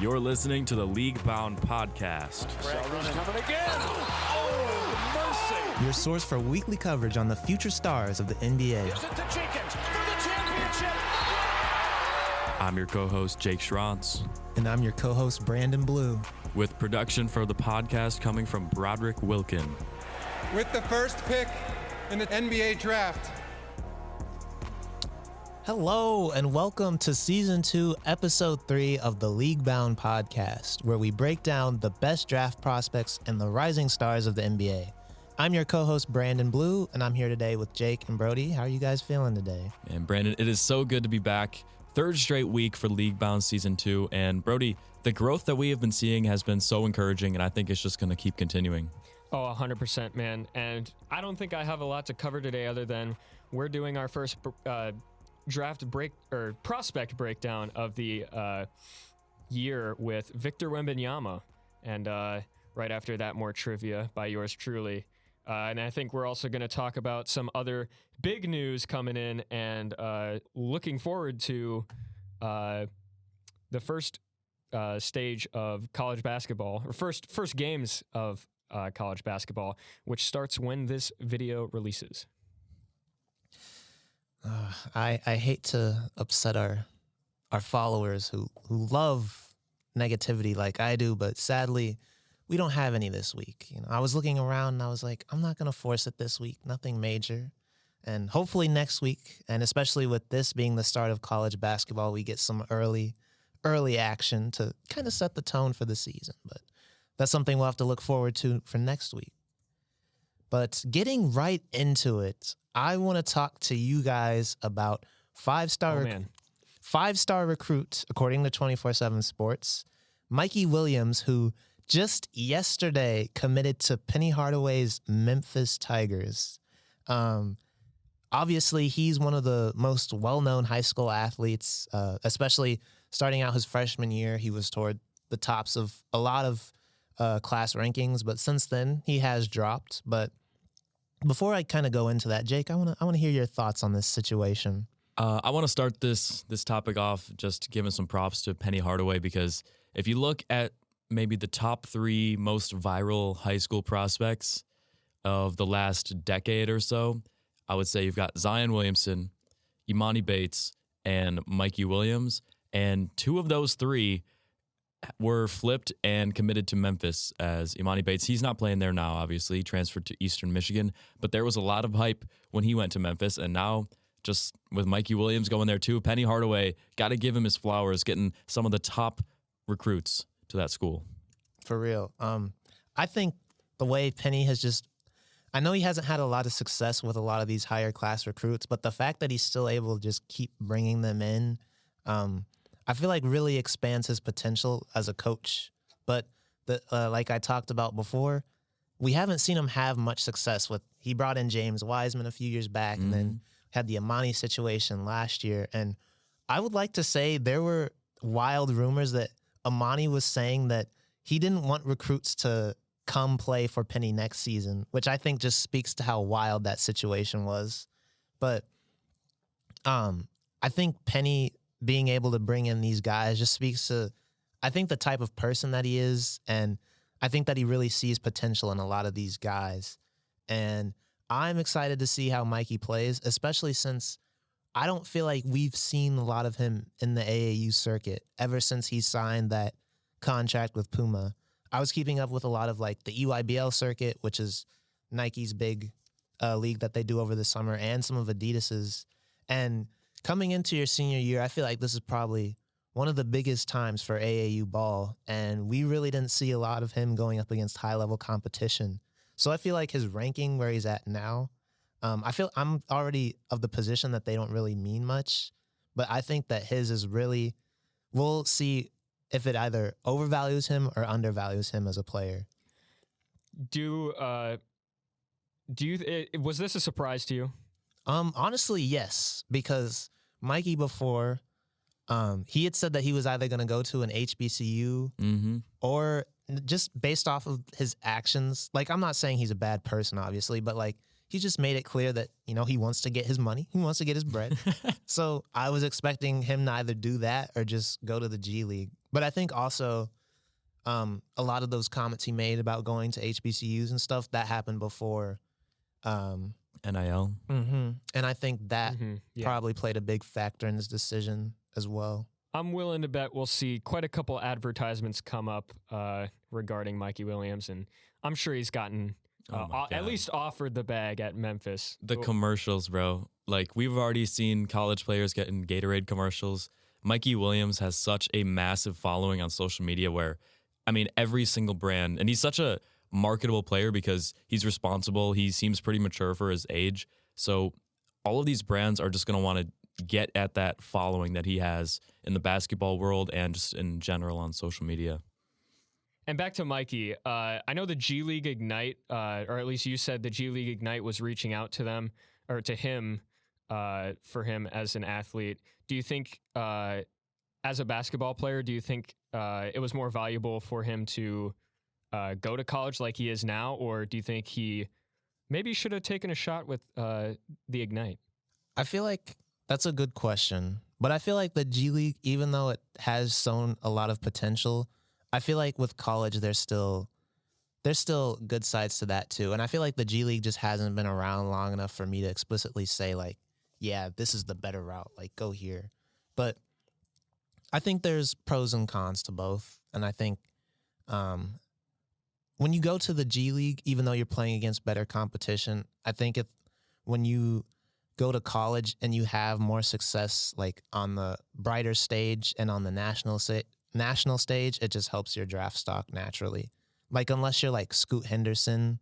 You're listening to the League Bound Podcast. Sheldon's. Oh. Your source for weekly coverage on the future stars of the NBA. Gives it to Jenkins for the. I'm your co host, Jake Schrantz, And I'm your co host, Branden Blue. with production for the podcast coming from Broderick Wilkin. with the first pick in the NBA draft. Hello, and welcome to season two, episode three of the League Bound podcast, where we break down the best draft prospects and the rising stars of the NBA. I'm your co host, Branden Blue, and I'm here today with Jake and Brody. How are you guys feeling today? And Branden, it is so good to be back. Third straight week for League Bound Season 2. And Brody, the growth that we have been seeing has been so encouraging, and I think it's just going to keep continuing. Oh, 100%, man. And I don't think I have a lot to cover today other than we're doing our first uh, draft break or prospect breakdown of the uh, year with Victor Wembanyama. And uh, right after that, more trivia by yours truly. Uh, and I think we're also going to talk about some other big news coming in and uh, looking forward to uh, the first uh, stage of college basketball, or first first games of uh, college basketball, which starts when this video releases. Uh, I, I hate to upset our our followers who, who love negativity like I do, but sadly, we don't have any this week. You know, I was looking around and I was like, I'm not gonna force it this week, nothing major. And hopefully next week, and especially with this being the start of college basketball, we get some early early action to kind of set the tone for the season. But that's something we'll have to look forward to for next week. But getting right into it, I want to talk to you guys about five star Oh man, five star recruit, according to 24 7 Sports, Mikey Williams, who just yesterday committed to Penny Hardaway's Memphis Tigers. Um, obviously, he's one of the most well known high school athletes, uh, especially starting out his freshman year. He was toward the tops of a lot of uh, class rankings, but since then he has dropped. But before I kind of go into that, Jake, I want to I want to hear your thoughts on this situation. Uh, I want to start this this topic off just giving some props to Penny Hardaway because if you look at maybe the top three most viral high school prospects of the last decade or so, I would say you've got Zion Williamson, Emoni Bates, and Mikey Williams, and two of those three were flipped and committed to Memphis as Emoni Bates. He's not playing there now, obviously, transferred to Eastern Michigan, but there was a lot of hype when he went to Memphis, and now just with Mikey Williams going there too, Penny Hardaway, got to give him his flowers, getting some of the top recruits to that school. For real. Um, I think the way Penny has just, I know he hasn't had a lot of success with a lot of these higher class recruits, but the fact that he's still able to just keep bringing them in, um, I feel like really expands his potential as a coach. But the, uh, like I talked about before, we haven't seen him have much success with. He brought in James Wiseman a few years back, and then had the Emoni situation last year. And I would like to say there were wild rumors that Emoni was saying that he didn't want recruits to come play for Penny next season, which I think just speaks to how wild that situation was. But um, I think Penny being able to bring in these guys just speaks to, I think, the type of person that he is. And I think that he really sees potential in a lot of these guys. And I'm excited to see how Mikey plays, especially since I don't feel like we've seen a lot of him in the AAU circuit ever since he signed that contract with Puma. I was keeping up with a lot of like the EYBL circuit, which is Nike's big uh, league that they do over the summer, and some of Adidas's. And coming into your senior year, I feel like this is probably one of the biggest times for AAU ball, and we really didn't see a lot of him going up against high level competition. So I feel like his ranking where he's at now, um, I feel I'm already of the position that they don't really mean much, but I think that his is really. We'll see if it either overvalues him or undervalues him as a player. do uh, do you? Was this a surprise to you? Um, honestly, yes, because Mikey before, um, he had said that he was either going to go to an HBCU Mm-hmm. or just based off of his actions. Like, I'm not saying he's a bad person, obviously, but like he just made it clear that you know he wants to get his money, he wants to get his bread. so I was expecting him to either do that or just go to the G League. But I think also um, a lot of those comments he made about going to HBCUs and stuff that happened before. Um, NIL. mm-hmm. And I think that Mhm, yeah. probably played a big factor in his decision as well. I'm willing to bet we'll see quite a couple advertisements come up uh, regarding Mikey Williams, and I'm sure he's gotten Oh uh, my o- at least offered the bag at Memphis. The Well, commercials, bro. Like we've already seen college players getting Gatorade commercials. Mikey Williams has such a massive following on social media where I mean every single brand and he's such a marketable player because he's responsible. He seems pretty mature for his age. So all of these brands are just going to want to get at that following that he has in the basketball world and just in general on social media. And back to Mikey, uh, I know the G League Ignite, uh, or at least you said the G League Ignite was reaching out to them or to him uh, for him as an athlete. Do you think, uh, as a basketball player, do you think uh, it was more valuable for him to uh, go to college like he is now, or do you think he maybe should have taken a shot with uh, the Ignite? I feel like that's a good question. But I feel like the G League, even though it has shown a lot of potential, I feel like with college there's still there's still good sides to that too. And I feel like the G League just hasn't been around long enough for me to explicitly say like, yeah, this is the better route. Like go here. But I think there's pros and cons to both. And I think um when you go to the G League, even though you're playing against better competition, I think if when you go to college and you have more success like on the brighter stage and on the national sa- national stage, it just helps your draft stock naturally. Like unless you're like Scoot Henderson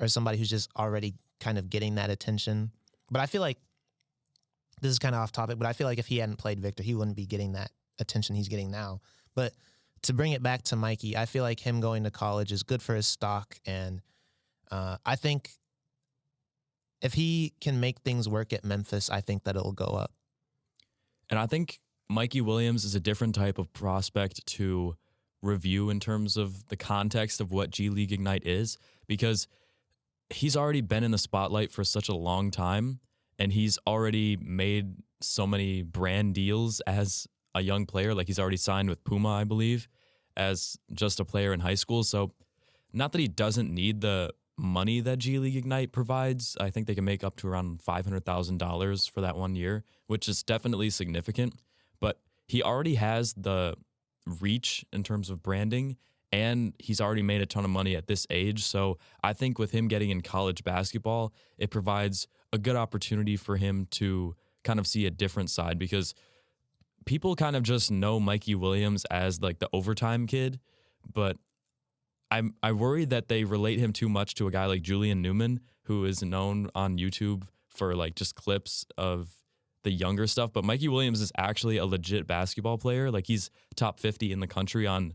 or somebody who's just already kind of getting that attention. But I feel like this is kind of off topic, but I feel like if he hadn't played Victor, he wouldn't be getting that attention he's getting now. But to bring it back to Mikey, I feel like him going to college is good for his stock and uh, I think if he can make things work at Memphis, I think that it'll go up. And I think Mikey Williams is a different type of prospect to review in terms of the context of what G League Ignite is because he's already been in the spotlight for such a long time and he's already made so many brand deals as a young player. Like he's already signed with Puma, I believe, as just a player in high school. So, not that he doesn't need the money that G League Ignite provides. I think they can make up to around $500,000 for that one year, which is definitely significant. But he already has the reach in terms of branding and he's already made a ton of money at this age. So I think with him getting in college basketball, it provides a good opportunity for him to kind of see a different side because people kind of just know Mikey Williams as like the overtime kid, but I'm I worry that they relate him too much to a guy like Julian Newman, who is known on YouTube for like just clips of the younger stuff. But Mikey Williams is actually a legit basketball player. Like he's top 50 in the country on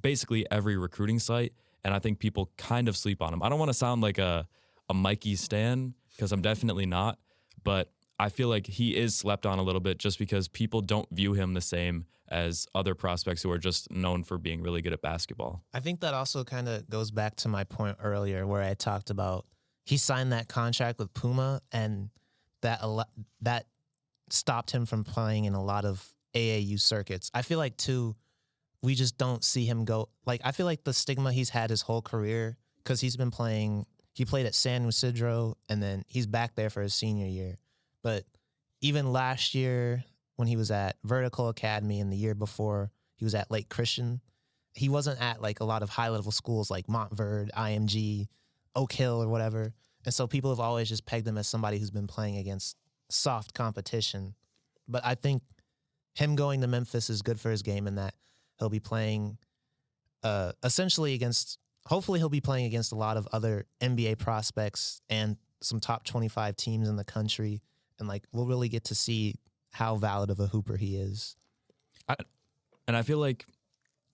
basically every recruiting site. And I think people kind of sleep on him. I don't want to sound like a, a Mikey Stan because I'm definitely not, but I feel like he is slept on a little bit just because people don't view him the same as other prospects who are just known for being really good at basketball. I think that also kind of goes back to my point earlier where I talked about he signed that contract with Puma and that that stopped him from playing in a lot of AAU circuits. I feel like too we just don't see him go like I feel like the stigma he's had his whole career cuz he's been playing he played at San Ysidro and then he's back there for his senior year. But even last year when he was at Vertical Academy and the year before he was at Lake Christian, he wasn't at like a lot of high level schools like Montverde, IMG, Oak Hill, or whatever. And so people have always just pegged him as somebody who's been playing against soft competition. But I think him going to Memphis is good for his game in that he'll be playing uh, essentially against, hopefully, he'll be playing against a lot of other NBA prospects and some top 25 teams in the country. And like, we'll really get to see how valid of a hooper he is. And I feel like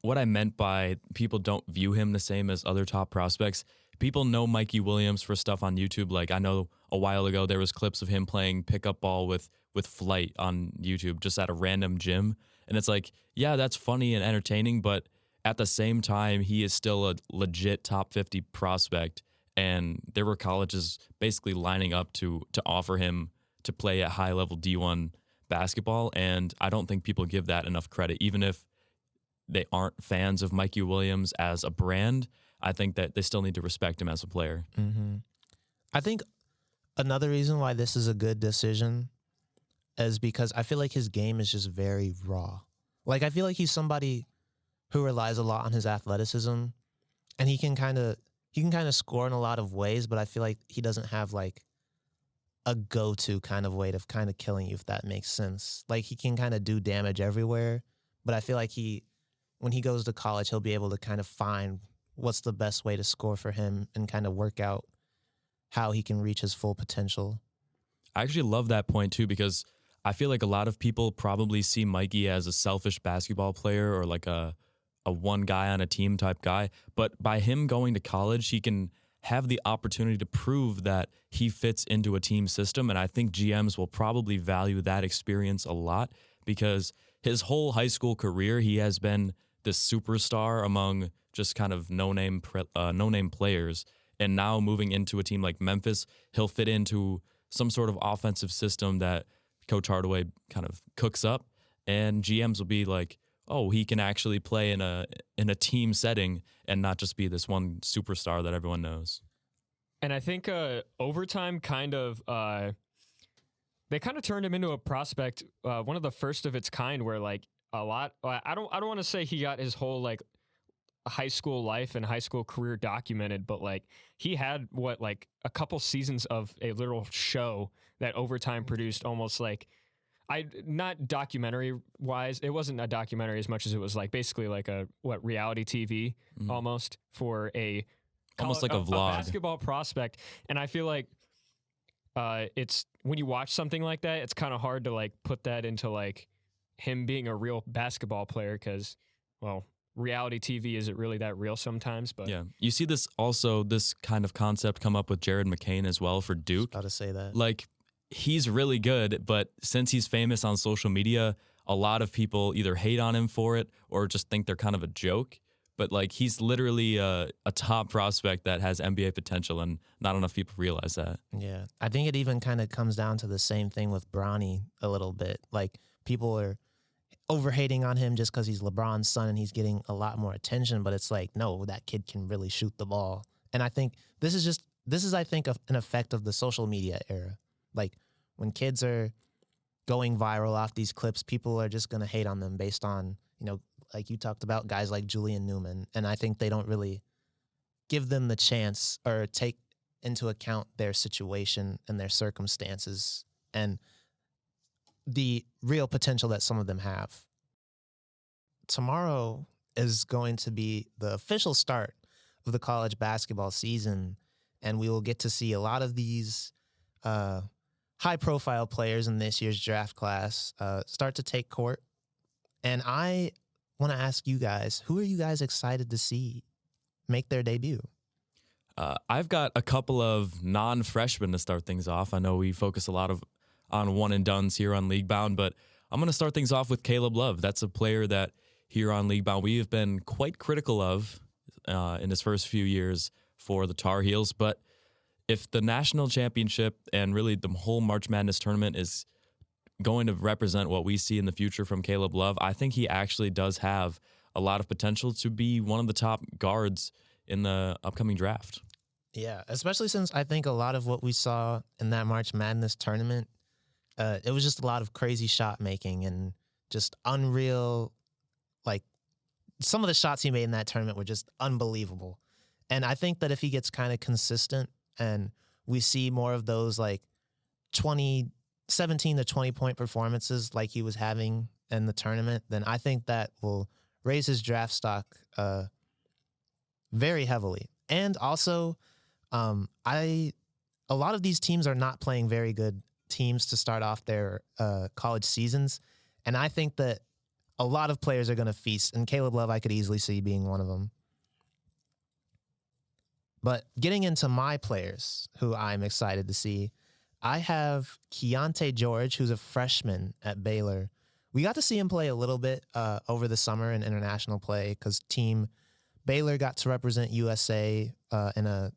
what I meant by people don't view him the same as other top prospects. People know Mikey Williams for stuff on YouTube. Like I know a while ago there was clips of him playing pickup ball with with Flight on YouTube just at a random gym. And it's like, yeah, that's funny and entertaining, but at the same time, he is still a legit top 50 prospect and there were colleges basically lining up to to offer him to play at high level D1 basketball. And I don't think people give that enough credit, even if they aren't fans of Mikey Williams as a brand. I think that they still need to respect him as a player. Mm-hmm. I think another reason why this is a good decision is because I feel like his game is just very raw. Like I feel like he's somebody who relies a lot on his athleticism and he can kind of he can kind of score in a lot of ways, but I feel like he doesn't have like a go-to kind of way of kind of killing you if that makes sense. Like he can kind of do damage everywhere, but I feel like he when he goes to college, he'll be able to kind of find what's the best way to score for him and kind of work out how he can reach his full potential. I actually love that point too because I feel like a lot of people probably see Mikey as a selfish basketball player or like a a one guy on a team type guy, but by him going to college, he can have the opportunity to prove that he fits into a team system and I think GMs will probably value that experience a lot because his whole high school career he has been this superstar among just kind of no name uh, no name players. And now moving into a team like Memphis, he'll fit into some sort of offensive system that Coach Hardaway kind of cooks up, and GMs will be like, "Oh, he can actually play in a in a team setting and not just be this one superstar that everyone knows." And I think uh, overtime kind of uh, they kind of turned him into a prospect, uh, one of the first of its kind, where like a lot. I don't I don't want to say he got his whole like high school life and high school career documented, but like he had what like a couple seasons of a literal show that overtime produced almost like I not documentary wise, it wasn't a documentary as much as it was like basically like a what reality TV mm. almost for a almost like a, a vlog a basketball prospect, and I feel like uh, it's when you watch something like that, it's kind of hard to like put that into like him being a real basketball player because well reality TV is it really that real sometimes? But yeah, you see this also this kind of concept come up with Jared McCain as well for Duke. Got to say that like he's really good, but since he's famous on social media, a lot of people either hate on him for it or just think they're kind of a joke. But like he's literally a, a top prospect that has NBA potential, and not enough people realize that. Yeah, I think it even kind of comes down to the same thing with Bronny a little bit. Like people are over hating on him just because he's LeBron's son and he's getting a lot more attention. But it's like, no, that kid can really shoot the ball. And I think this is just, this is, I think, an effect of the social media era. Like when kids are going viral off these clips, people are just going to hate on them based on, you know, like you talked about guys like Julian Newman. And I think they don't really give them the chance or take into account their situation and their circumstances. And the real potential that some of them have. Tomorrow is going to be the official start of the college basketball season, and we will get to see a lot of these uh, high profile players in this year's draft class uh, start to take court. And I want to ask you guys who are you guys excited to see make their debut? Uh, I've got a couple of non freshmen to start things off. I know we focus a lot of on one and duns here on League Bound. But I'm going to start things off with Caleb Love. That's a player that here on League Bound we have been quite critical of uh, in his first few years for the Tar Heels. But if the national championship and really the whole March Madness tournament is going to represent what we see in the future from Caleb Love, I think he actually does have a lot of potential to be one of the top guards in the upcoming draft. Yeah, especially since I think a lot of what we saw in that March Madness tournament uh, it was just a lot of crazy shot making and just unreal. Like some of the shots he made in that tournament were just unbelievable. And I think that if he gets kind of consistent and we see more of those like 20, 17 to 20 point performances like he was having in the tournament, then I think that will raise his draft stock uh, very heavily. And also, um, I a lot of these teams are not playing very good teams to start off their uh, college seasons. And I think that a lot of players are going to feast, and Caleb Love, I could easily see being one of them. But getting into my players who I'm excited to see, I have Keyonte George, who's a freshman at Baylor. We got to see him play a little bit uh, over the summer in international play because Team Baylor got to represent USA uh, in a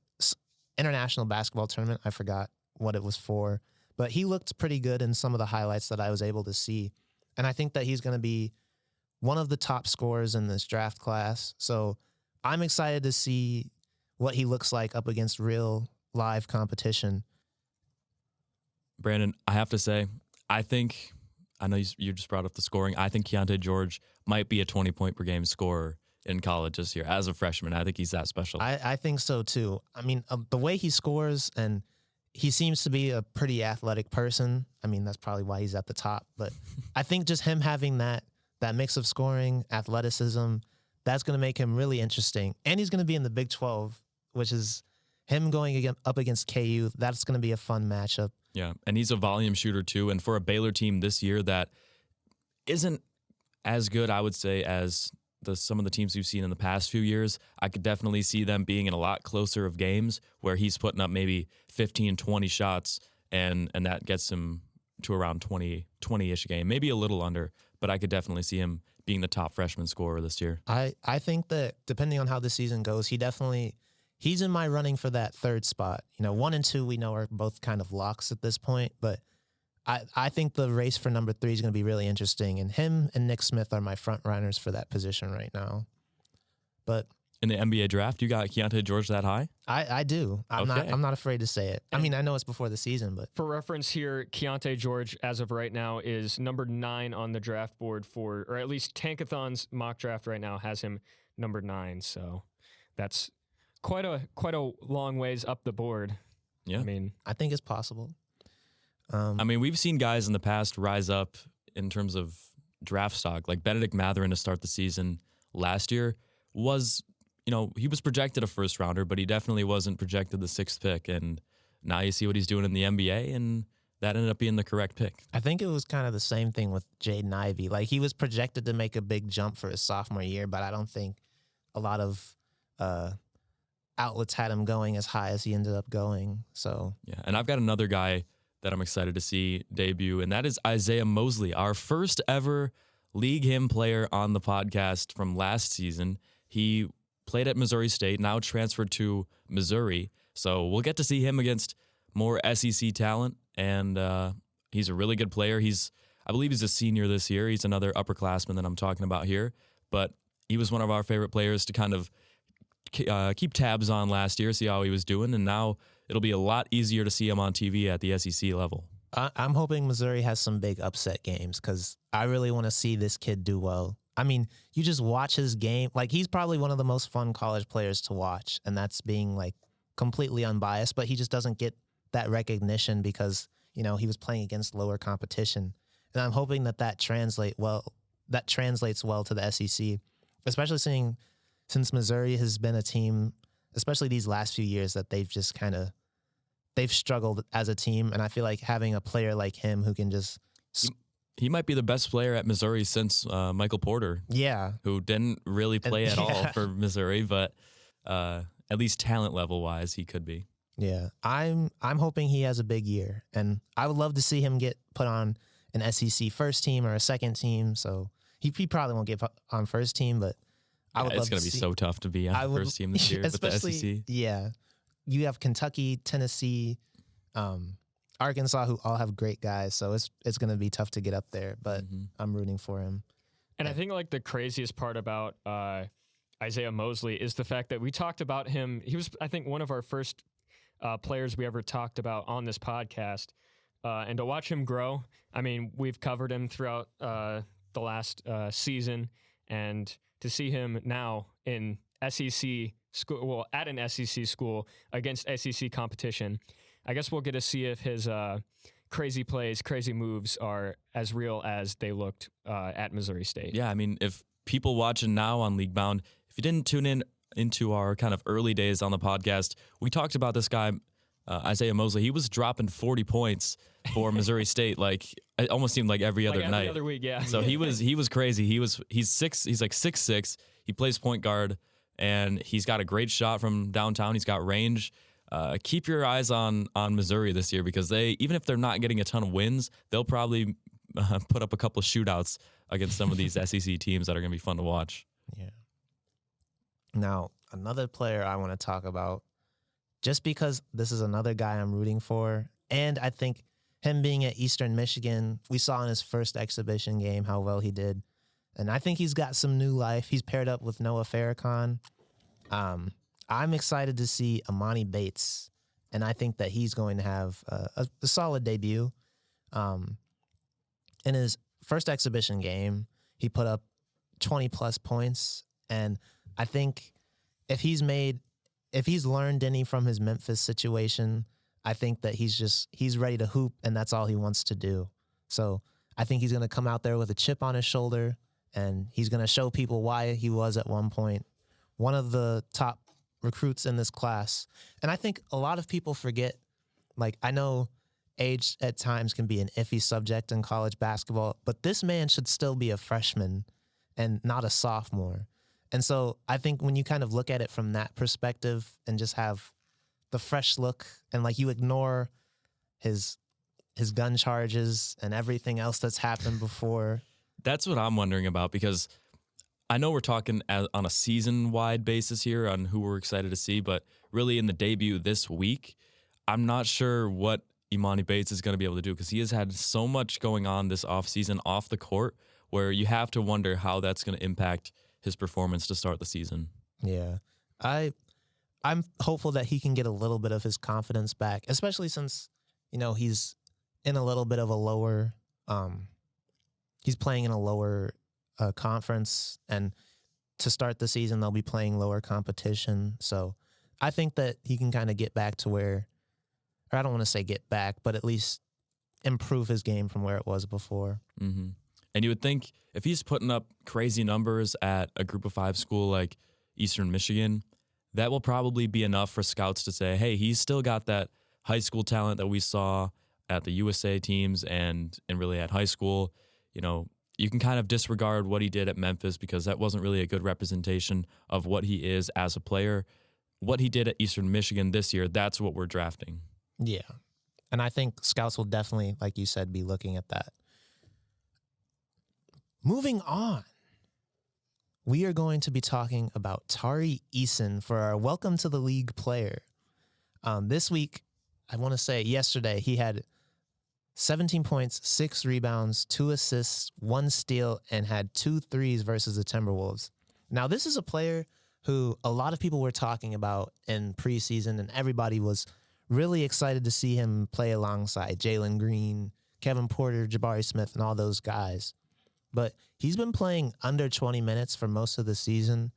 international basketball tournament. I forgot what it was for, but he looked pretty good in some of the highlights that I was able to see. And I think that he's going to be one of the top scorers in this draft class. So I'm excited to see what he looks like up against real live competition. Branden, I have to say, I think I know you, you just brought up the scoring. I think Keyonte George might be a 20 point per game scorer in college this year as a freshman. I think he's that special. I, I think so too. I mean, uh, the way he scores and he seems to be a pretty athletic person. I mean, that's probably why he's at the top. But I think just him having that that mix of scoring, athleticism, that's going to make him really interesting. And he's going to be in the Big 12, which is him going again, up against KU. That's going to be a fun matchup. Yeah, and he's a volume shooter too. And for a Baylor team this year that isn't as good, I would say, as the some of the teams we've seen in the past few years, I could definitely see them being in a lot closer of games where he's putting up maybe 15, 20 shots and and that gets him to around 20 20-ish game, maybe a little under, but I could definitely see him being the top freshman scorer this year. I, I think that depending on how the season goes, he definitely he's in my running for that third spot. You know, one and two we know are both kind of locks at this point, but I, I think the race for number three is going to be really interesting, and him and Nick Smith are my front runners for that position right now. But in the NBA draft, you got Keyonte George that high? I, I do. I'm Okay. not I'm not afraid to say it. I mean, I know it's before the season, but For reference here, Keyonte George, as of right now, is number nine on the draft board for, or at least Tankathon's mock draft right now has him number nine. So that's quite a quite a long ways up the board. Yeah. I mean, I think it's possible. Um, I mean, we've seen guys in the past rise up in terms of draft stock, like Bennedict Mathurin to start the season last year was, you know, he was projected a first rounder, but he definitely wasn't projected the sixth pick. And now you see what he's doing in the NBA, and that ended up being the correct pick. I think it was kind of the same thing with Jaden Ivey. Like he was projected to make a big jump for his sophomore year, but I don't think a lot of uh, outlets had him going as high as he ended up going. So Yeah. And I've got another guy that I'm excited to see debut, and that is Isaiah Mosley, our first ever League Him player on the podcast from last season. He played at Missouri State, now transferred to Missouri. So we'll get to see him against more SEC talent, and uh, he's a really good player. He's, I believe, he's a senior this year. He's another upperclassman that I'm talking about here, but he was one of our favorite players to kind of uh, keep tabs on last year, see how he was doing, and now it'll be a lot easier to see him on TV at the SEC level. I'm hoping Missouri has some big upset games because I really want to see this kid do well. I mean, you just watch his game. Like he's probably one of the most fun college players to watch, and that's being like completely unbiased. But he just doesn't get that recognition because you know he was playing against lower competition, and I'm hoping that that translate well. That translates well to the SEC, especially seeing since Missouri has been a team, especially these last few years, that they've just kind of they've struggled as a team, and I feel like having a player like him who can just He might be the best player at Missouri since uh, Michael Porter, yeah. who didn't really play at all for Missouri, but uh, at least talent level wise, he could be. yeah. I'm I'm hoping he has a big year, and I would love to see him get put on an SEC first team or a second team. So he, he probably won't get put on first team, but I would Yeah, it's going to to be see, so tough to be on I the first team this year with the especially- SEC. Yeah, you have Kentucky, Tennessee, um, Arkansas, who all have great guys. So it's it's going to be tough to get up there, but Mhm. I'm rooting for him. And I think like the craziest part about uh, Isaiah Mosley is the fact that we talked about him. He was, I think, one of our first uh, players we ever talked about on this podcast. Uh, and to watch him grow, I mean, we've covered him throughout uh, the last uh, season, and to see him now in SEC school, well, at an SEC school against SEC competition, I guess we'll get to see if his uh, crazy plays, crazy moves are as real as they looked uh, at Missouri State. Yeah, I mean, if people watching now on League Bound, if you didn't tune in into our kind of early days on the podcast, we talked about this guy, uh, Isaiah Mosley. He was dropping 40 points for Missouri State. Like it almost seemed like every Like other every night. other week, yeah. So he was he was crazy. He was he's six. He's like six six. He plays point guard, and he's got a great shot from downtown. He's got range. Uh, keep your eyes on on Missouri this year because they even if they're not getting a ton of wins, they'll probably uh, put up a couple of shootouts against some of these SEC teams that are going to be fun to watch. Yeah. Now, another player I want to talk about just because this is another guy I'm rooting for. And I think him being at Eastern Michigan, we saw in his first exhibition game how well he did. And I think he's got some new life. He's paired up with Noah Farrakhan. Um, I'm excited to see Emoni Bates, and I think that he's going to have a, a, a solid debut. Um, in his first exhibition game, he put up 20 plus points, and I think if he's made, if he's learned any from his Memphis situation, I think that he's just he's ready to hoop, and that's all he wants to do. So I think he's going to come out there with a chip on his shoulder, and he's going to show people why he was at one point one of the top recruits in this class. And I think a lot of people forget, like, I know age at times can be an iffy subject in college basketball, but this man should still be a freshman and not a sophomore. And so I think when you kind of look at it from that perspective and just have the fresh look and like you ignore his his gun charges and everything else that's happened before. That's what I'm wondering about because I know we're talking as, on a season wide basis here on who we're excited to see, but really in the debut this week, I'm not sure what Emoni Bates is going to be able to do because he has had so much going on this offseason off the court where you have to wonder how that's going to impact his performance to start the season. Yeah. I I'm hopeful that he can get a little bit of his confidence back, especially since, you know, he's in a little bit of a lower um he's playing in a lower uh, conference, and to start the season they'll be playing lower competition. So I think that he can kind of get back to where, or I don't want to say get back, but at least improve his game from where it was before. Mm-hmm. And you would think if he's putting up crazy numbers at a group of five school like Eastern Michigan, that will probably be enough for scouts to say, hey, he's still got that high school talent that we saw at the USA teams and and really at high school. You know, you can kind of disregard what he did at Memphis because that wasn't really a good representation of what he is as a player. What he did at Eastern Michigan this year, that's what we're drafting. Yeah. And I think scouts will definitely, like you said, be looking at that. Moving on, we are going to be talking about Tari Eason for our Welcome to the League player. Um, this week, I want to say yesterday, he had 17 points, six rebounds, two assists, one steal, and had two threes versus the Timberwolves. Now, this is a player who a lot of people were talking about in preseason, and everybody was really excited to see him play alongside Jalen Green, Kevin Porter, Jabari Smith, and all those guys. But he's been playing under 20 minutes for most of the season.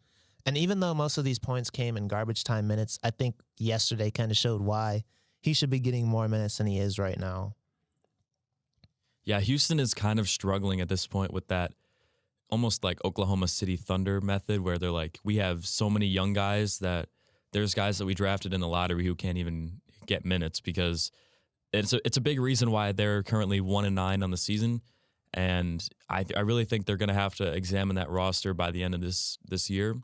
And even though most of these points came in garbage time minutes, I think yesterday kind of showed why he should be getting more minutes than he is right now. Yeah, Houston is kind of struggling at this point with that almost like Oklahoma City Thunder method where they're like, we have so many young guys that there's guys that we drafted in the lottery who can't even get minutes because it's a, it's a big reason why they're currently one and nine on the season. And I, I really think they're going to have to examine that roster by the end of this this year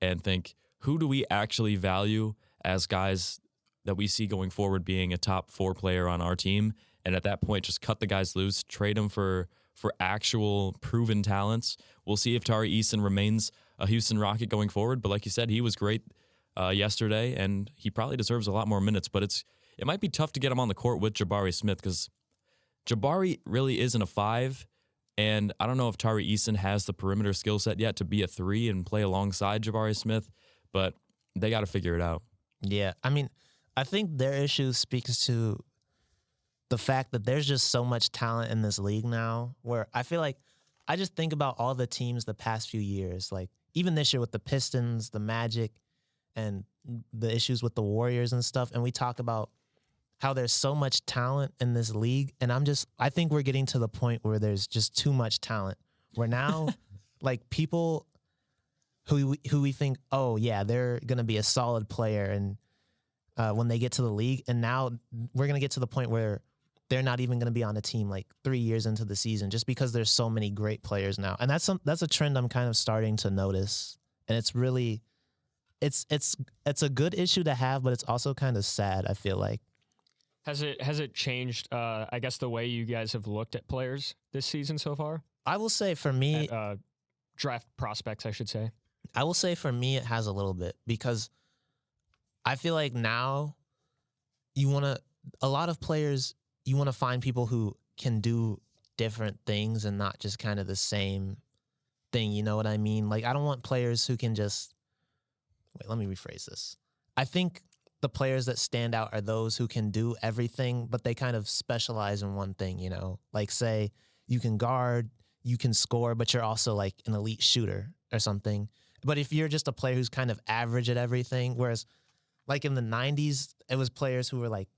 and think who do we actually value as guys that we see going forward being a top four player on our team and at that point just cut the guys loose, trade them for for actual proven talents. We'll see if Tari Eason remains a Houston Rocket going forward. But like you said, he was great uh, yesterday, and he probably deserves a lot more minutes. But it's it might be tough to get him on the court with Jabari Smith because Jabari really isn't a five. And I don't know if Tari Eason has the perimeter skill set yet to be a three and play alongside Jabari Smith, but they got to figure it out. Yeah. I mean, I think their issue speaks to the fact that there's just so much talent in this league now where I feel like I just think about all the teams the past few years, like even this year with the Pistons, the Magic, and the issues with the Warriors and stuff. And we talk about how there's so much talent in this league. And I'm just, I think we're getting to the point where there's just too much talent. Where now, like people who we, who we think, oh yeah, they're gonna be a solid player, and uh, when they get to the league, and now we're gonna get to the point where they're not even going to be on a team like three years into the season just because there's so many great players now and that's some, that's a trend i'm kind of starting to notice and it's really it's it's it's a good issue to have but it's also kind of sad i feel like has it has it changed uh, i guess the way you guys have looked at players this season so far i will say for me at, uh, draft prospects i should say i will say for me it has a little bit because i feel like now you want to a lot of players you want to find people who can do different things and not just kind of the same thing, you know what I mean? Like I don't want players who can just Wait, let me rephrase this. I think the players that stand out are those who can do everything, but they kind of specialize in one thing, you know? Like say you can guard, you can score, but you're also like an elite shooter or something. But if you're just a player who's kind of average at everything, whereas like in the 90s, it was players who were like,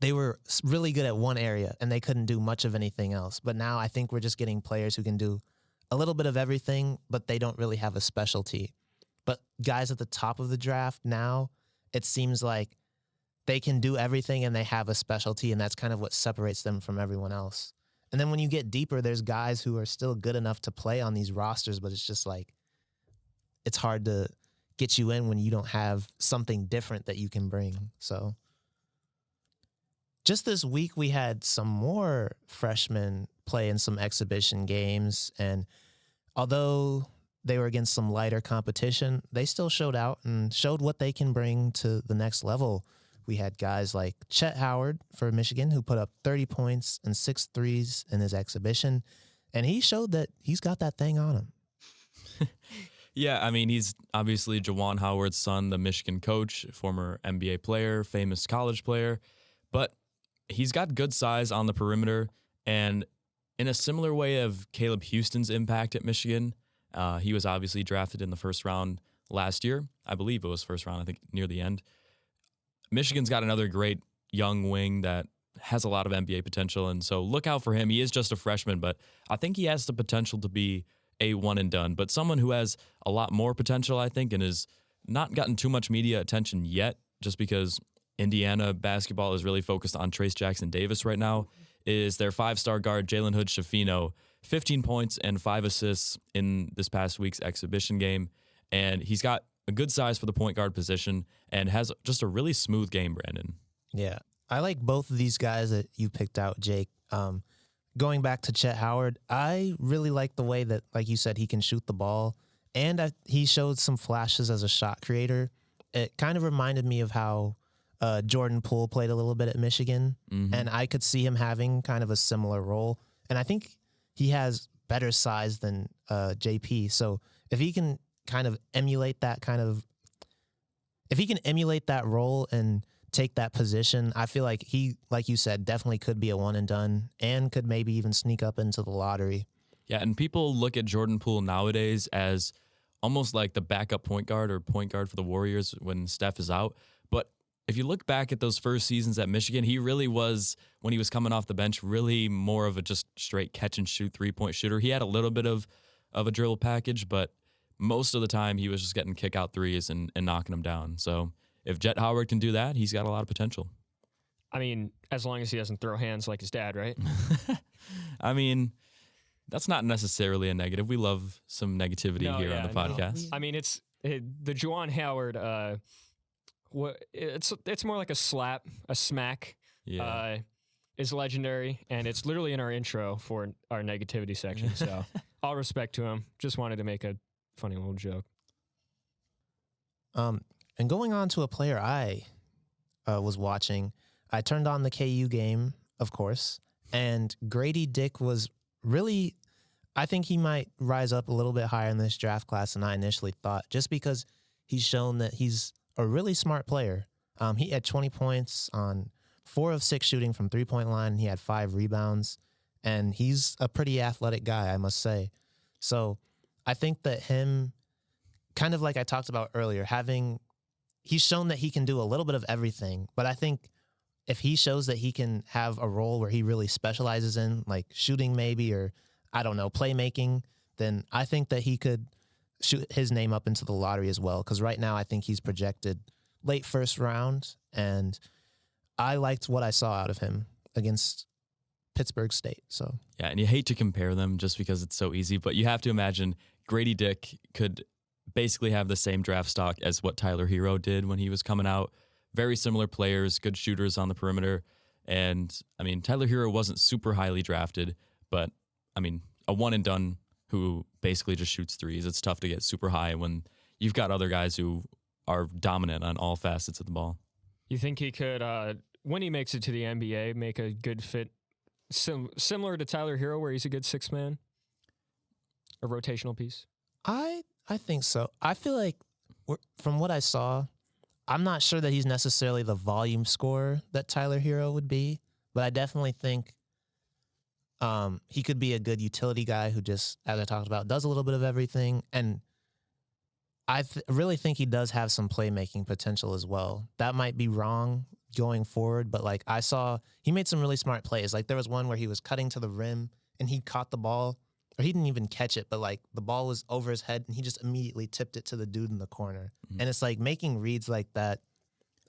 they were really good at one area and they couldn't do much of anything else. But now I think we're just getting players who can do a little bit of everything, but they don't really have a specialty. But guys at the top of the draft now, it seems like they can do everything and they have a specialty, and that's kind of what separates them from everyone else. And then when you get deeper, there's guys who are still good enough to play on these rosters, but it's just like it's hard to get you in when you don't have something different that you can bring. So just this week we had some more freshmen play in some exhibition games and although they were against some lighter competition, they still showed out and showed what they can bring to the next level. We had guys like Jett Howard for Michigan who put up 30 points and six threes in his exhibition, and he showed that he's got that thing on him. Yeah, I mean, he's obviously Juwan Howard's son, the Michigan coach, former NBA player, famous college player, but he's got good size on the perimeter. And in a similar way of Caleb Houstan's impact at Michigan, uh, he was obviously drafted in the first round last year. I believe it was first round, I think near the end. Michigan's got another great young wing that has a lot of NBA potential. And so look out for him. He is just a freshman, but I think he has the potential to be a one and done, but someone who has a lot more potential, I think, and has not gotten too much media attention yet, just because Indiana basketball is really focused on Trayce Jackson Davis right now, is their five star guard, Jalen Hood Schifino. 15 points and five assists in this past week's exhibition game. And he's got a good size for the point guard position and has just a really smooth game, Branden. Yeah. I like both of these guys that you picked out, Jake. Um, going back to Jett Howard, I really like the way that, like you said, he can shoot the ball, and I, he showed some flashes as a shot creator. It kind of reminded me of how uh, Jordan Poole played a little bit at Michigan, Mhm. and I could see him having kind of a similar role. And I think he has better size than uh, JP. So if he can kind of emulate that kind of, if he can emulate that role and take that position, I feel like he, like you said, definitely could be a one and done and could maybe even sneak up into the lottery. Yeah, and people look at Jordan Poole nowadays as almost like the backup point guard or point guard for the Warriors when Steph is out. If you look back at those first seasons at Michigan, he really was, when he was coming off the bench, really more of a just straight catch and shoot three point shooter. He had a little bit of, of a dribble package, but most of the time he was just getting kick out threes and, and knocking them down. So if Jett Howard can do that, he's got a lot of potential. I mean, as long as he doesn't throw hands like his dad, right? I mean, that's not necessarily a negative. We love some negativity No, here yeah, on the no. podcast. I mean, it's it, the Juwan Howard. Uh, what it's it's more like a slap, a smack. Yeah. Uh, is legendary, and it's literally in our intro for our negativity section. So, all respect to him. Just wanted to make a funny little joke. Um, and going on to a player I uh, was watching, I turned on the KU game, of course, and Grady Dick was really, I think he might rise up a little bit higher in this draft class than I initially thought, just because he's shown that he's a really smart player. Um, he had 20 points on four of six shooting from three point line, he had five rebounds, and he's a pretty athletic guy, I must say. So I think that him kind of like I talked about earlier, having he's shown that he can do a little bit of everything. But I think if he shows that he can have a role where he really specializes in, like shooting maybe, or I don't know, playmaking, then I think that he could shoot his name up into the lottery as well. Because right now I think he's projected late first round, and I liked what I saw out of him against Pittsburg State. So Yeah, and you hate to compare them just because it's so easy, but you have to imagine Grady Dick could basically have the same draft stock as what Tyler Herro did when he was coming out. Very similar players, good shooters on the perimeter. And I mean, Tyler Herro wasn't super highly drafted, but I mean, a one and done who basically just shoots threes. It's tough to get super high when you've got other guys who are dominant on all facets of the ball. You think he could, uh, when he makes it to the NBA, make a good fit, sim- similar to Tyler Herro, where he's a good six man, a rotational piece? I I think so. I feel like we're- from what I saw, I'm not sure that he's necessarily the volume scorer that Tyler Herro would be, but I definitely think um, he could be a good utility guy who just, as I talked about, does a little bit of everything. And I th- really think he does have some playmaking potential as well. That might be wrong going forward, but like I saw, he made some really smart plays. Like there was one where he was cutting to the rim and he caught the ball or he didn't even catch it, but like the ball was over his head and he just immediately tipped it to the dude in the corner. Mhm. And it's like making reads like that.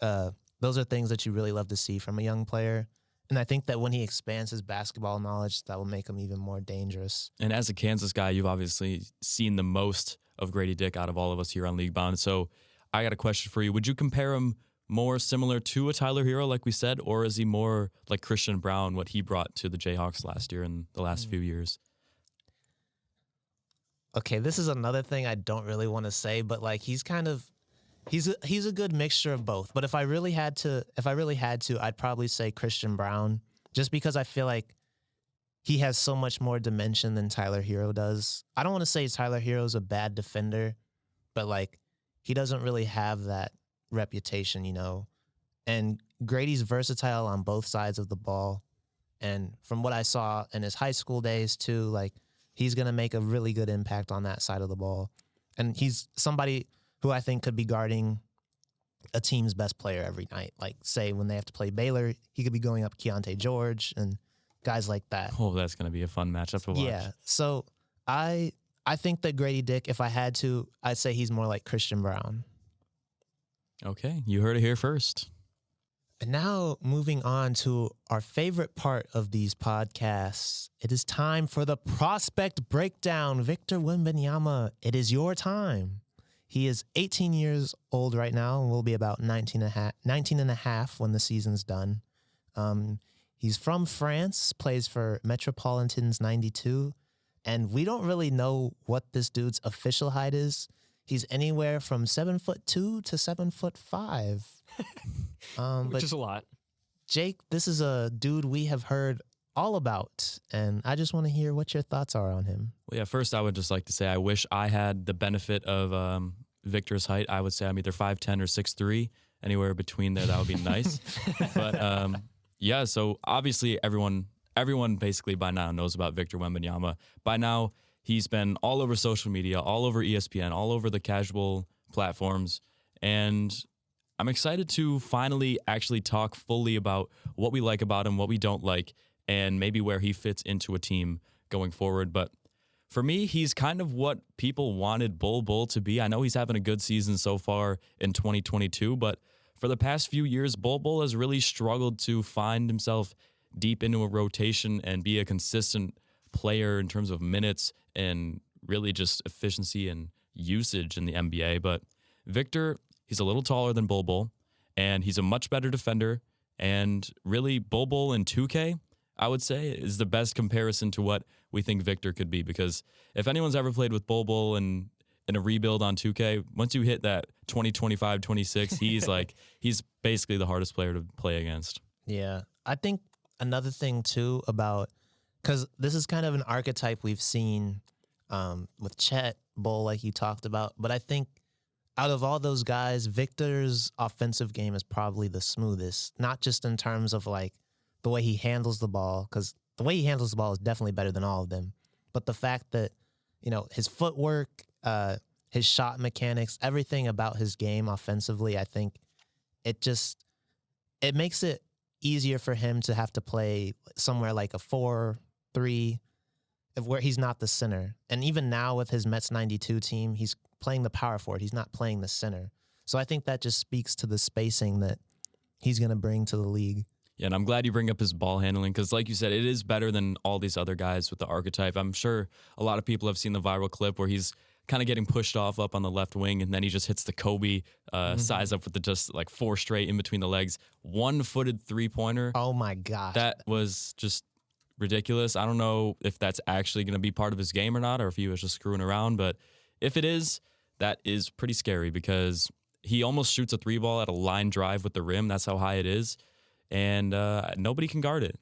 Uh, those are things that you really love to see from a young player. And I think that when he expands his basketball knowledge, that will make him even more dangerous. And as a Kansas guy, you've obviously seen the most of Grady Dick out of all of us here on League Bound. So I got a question for you. Would you compare him more similar to a Tyler Herro, like we said, or is he more like Christian Braun, what he brought to the Jayhawks last year and the last hmm. few years? Okay, this is another thing I don't really want to say, but like he's kind of he's a, he's a good mixture of both. But if I really had to if I really had to, I'd probably say Christian Braun just because I feel like he has so much more dimension than Tyler Herro does. I don't want to say Tyler Herro's a bad defender, but like he doesn't really have that reputation, you know. And Grady's versatile on both sides of the ball. And from what I saw in his high school days too, like he's to make a really good impact on that side of the ball. And he's somebody who I think could be guarding a team's best player every night. Like, say, when they have to play Baylor, he could be going up Keyonte George and guys like that. Oh, that's going to be a fun matchup to watch. Yeah. So I I think that Grady Dick, if I had to, I'd say he's more like Christian Braun. Okay, you heard it here first. And now moving on to our favorite part of these podcasts. It is time for the prospect breakdown. Victor Wembanyama, it is your time. He is 18 years old right now and will be about 19 and a half, 19 and a half when the season's done. Um, he's from France, plays for Metropolitans 92, and we don't really know what this dude's official height is. He's anywhere from seven foot two to seven foot five. Um, Which but is a lot. Jake, this is a dude we have heard all about, and I just want to hear what your thoughts are on him. Well, yeah, first, I would just like to say I wish I had the benefit of um, Victor's height. I would say I'm either 5'10 or 6'3. Anywhere between there, that would be nice. but um, yeah, so obviously everyone everyone basically by now knows about Victor Wembanyama. By now, he's been all over social media, all over ESPN, all over the casual platforms, and I'm excited to finally actually talk fully about what we like about him, what we don't like, and maybe where he fits into a team going forward. But for me, he's kind of what people wanted Bol Bol to be. I know he's having a good season so far in 2022, but for the past few years, Bol Bol has really struggled to find himself deep into a rotation and be a consistent player in terms of minutes and really just efficiency and usage in the NBA. But Victor, he's a little taller than Bol Bol, and he's a much better defender. And really, Bol Bol in 2K, I would say, is the best comparison to what we think Victor could be. Because if anyone's ever played with Bol Bol and in a rebuild on 2K, once you hit that 20, 25, 26, he's like, he's basically the hardest player to play against. Yeah. I think another thing too about because this is kind of an archetype we've seen um, with Chet Bol, like you talked about. But I think out of all those guys, Victor's offensive game is probably the smoothest, not just in terms of like the way he handles the ball, because the way he handles the ball is definitely better than all of them. But the fact that, you know, his footwork, uh, his shot mechanics, everything about his game offensively, I think it just it makes it easier for him to have to play somewhere like a four, three, where he's not the center. And even now with his Mets 92 team, he's playing the power forward. He's not playing the center. So I think that just speaks to the spacing that he's going to bring to the league. Yeah, and I'm glad you bring up his ball handling because, like you said, it is better than all these other guys with the archetype. I'm sure a lot of people have seen the viral clip where he's kind of getting pushed off up on the left wing, and then he just hits the Kobe uh, size up with the just like four straight in between the legs, one footed three pointer. Oh my god, That was just ridiculous. I don't know if that's actually going to be part of his game or not, or if he was just screwing around. But if it is, that is pretty scary because he almost shoots a three ball at a line drive with the rim. That's how high it is, and uh, nobody can guard it.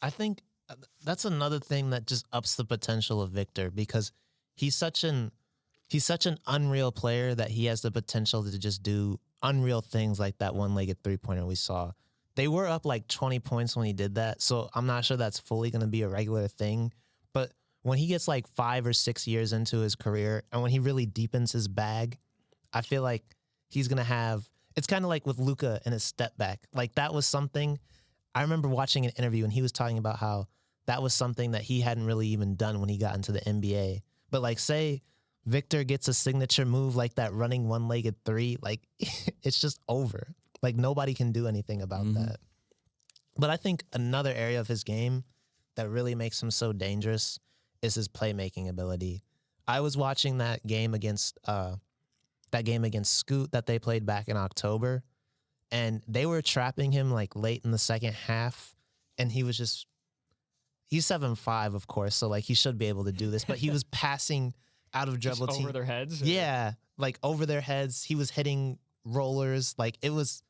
I think uh, that's another thing that just ups the potential of Victor because he's such an he's such an unreal player that he has the potential to just do unreal things like that one-legged three-pointer we saw. They were up like 20 points when he did that, so I'm not sure that's fully going to be a regular thing, but when he gets like 5 or 6 years into his career and when he really deepens his bag, I feel like he's going to have it's kind of like with Luka and his step back. Like that was something I remember watching an interview and he was talking about how that was something that he hadn't really even done when he got into the NBA. But like, say Victor gets a signature move like that running one legged three, like it's just over. Like nobody can do anything about Mhm. that. But I think another area of his game that really makes him so dangerous is his playmaking ability. I was watching that game against uh that game against Scoot that they played back in October and they were trapping him like late in the second half and he was just he's seven five of course so like he should be able to do this but he was passing out of Just dribble team over their heads. or- yeah like over their heads he was hitting rollers like it was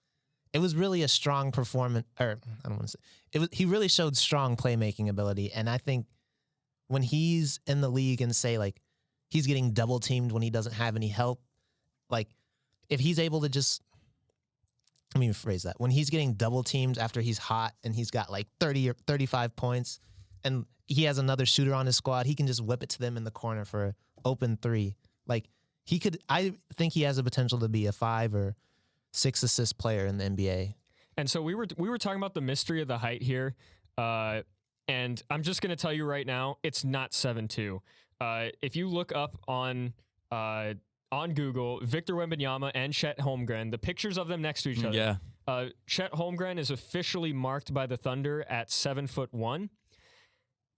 it was really a strong performance or i don't want to say it was he really showed strong playmaking ability and i think when he's in the league and say like he's getting double teamed when he doesn't have any help like if he's able to just let me rephrase that. When he's getting double teamed after he's hot and he's got like 30 or 35 points and he has another shooter on his squad he can just whip it to them in the corner for open three. Like he could i think he has the potential to be a five or six assist player in the nba And so we were we were talking about the mystery of the height here, uh, and I'm just gonna tell you right now, it's not seven two. Uh, if you look up on uh, on Google, Victor Wembanyama and Chet Holmgren, the pictures of them next to each other. Yeah, Uh, Chet Holmgren is officially marked by the Thunder at seven foot one.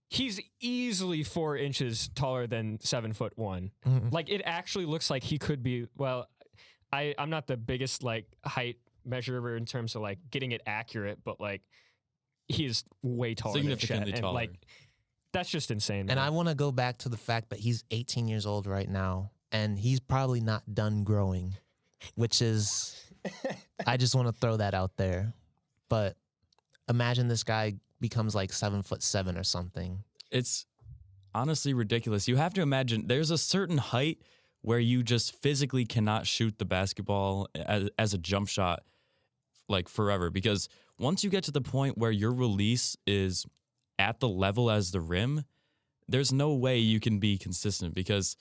He's easily four inches taller than seven foot one. Mhm. Like it actually looks like he could be. Well, I I'm not the biggest like height measurer in terms of like getting it accurate, but like he is way taller than Chet, Significantly and taller. like that's just insane. And. I want to go back to the fact that he's 18 years old right now, and he's probably not done growing, which is, I just want to throw that out there. But imagine this guy becomes like seven foot seven or something. it's honestly ridiculous. You have to imagine there's a certain height where you just physically cannot shoot the basketball as, as a jump shot like forever because once you get to the point where your release is at the level as the rim, there's no way you can be consistent because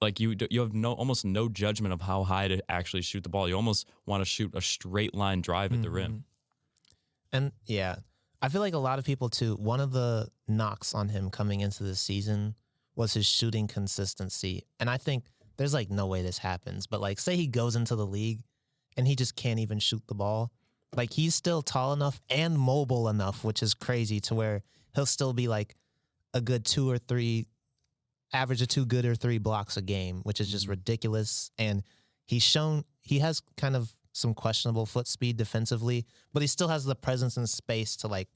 like you you have no almost no judgment of how high to actually shoot the ball. You almost want to shoot a straight line drive at the rim. Mm-hmm. And yeah, I feel like a lot of people too. One of the knocks on him coming into the season was his shooting consistency. And I think there's like no way this happens, but like say he goes into the league and he just can't even shoot the ball. Like he's still tall enough and mobile enough, which is crazy to where he'll still be like a good two or three average of two good or three blocks a game, which is just ridiculous. And he's shown he has kind of some questionable foot speed defensively, but he still has the presence and space to like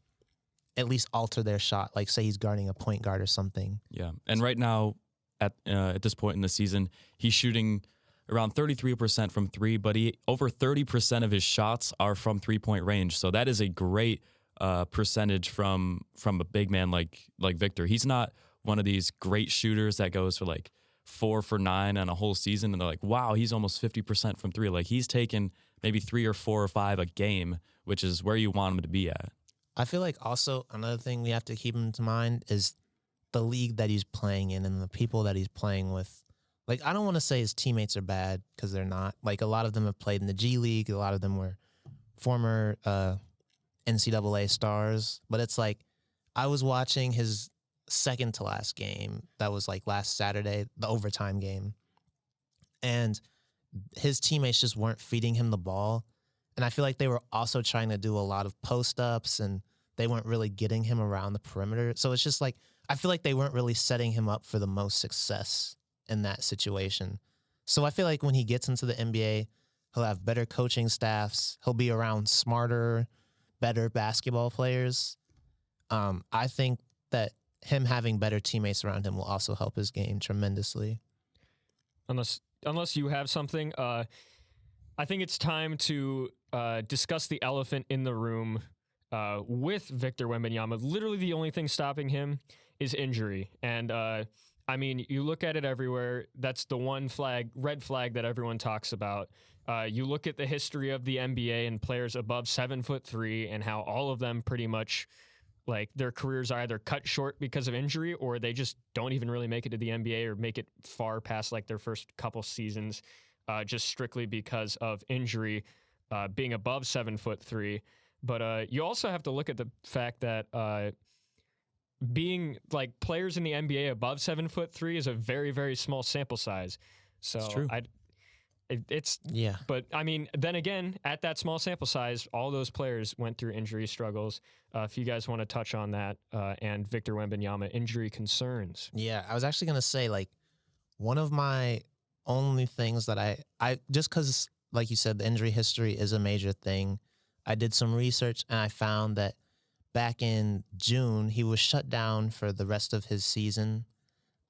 at least alter their shot. Like say he's guarding a point guard or something. Yeah, and right now, at uh, at this point in the season, he's shooting around 33% from three, but he over 30% of his shots are from three point range. So that is a great uh, percentage from from a big man like like Victor. He's not one of these great shooters that goes for like four for nine on a whole season, and they're like, wow, he's almost 50% from three. Like he's taken maybe three or four or five a game, which is where you want him to be at. I feel like also another thing we have to keep in mind is the league that he's playing in and the people that he's playing with. Like I don't want to say his teammates are bad because they're not. Like a lot of them have played in the G League. A lot of them were former uh, NCAA stars. But it's like I was watching his second to last game. That was like last Saturday, the overtime game, and his teammates just weren't feeding him the ball. And I feel like they were also trying to do a lot of post ups and they weren't really getting him around the perimeter. So it's just like, I feel like they weren't really setting him up for the most success in that situation. So I feel like when he gets into the NBA, he'll have better coaching staffs, he'll be around smarter, better basketball players. Um, I think that him having better teammates around him will also help his game tremendously. unless unless you have something. Uh, I think it's time to uh, discuss the elephant in the room uh, with Victor Wembanyama. Literally, the only thing stopping him is injury, and uh, I mean, you look at it everywhere. That's the one flag, red flag that everyone talks about. Uh, you look at the history of the NBA and players above seven foot three, and how all of them pretty much like their careers are either cut short because of injury or they just don't even really make it to the NBA or make it far past like their first couple seasons uh, just strictly because of injury, uh, being above seven foot three. But uh, you also have to look at the fact that uh, being like players in the NBA above seven foot three is a very very small sample size. So true. I, it, it's Yeah. but I mean, then again, at that small sample size, all those players went through injury struggles. Uh, if you guys want to touch on that, uh, and Victor Wembanyama injury concerns. Yeah, I was actually gonna say like one of my only things that I I just because like you said the injury history is a major thing. I did some research and I found that back in June he was shut down for the rest of his season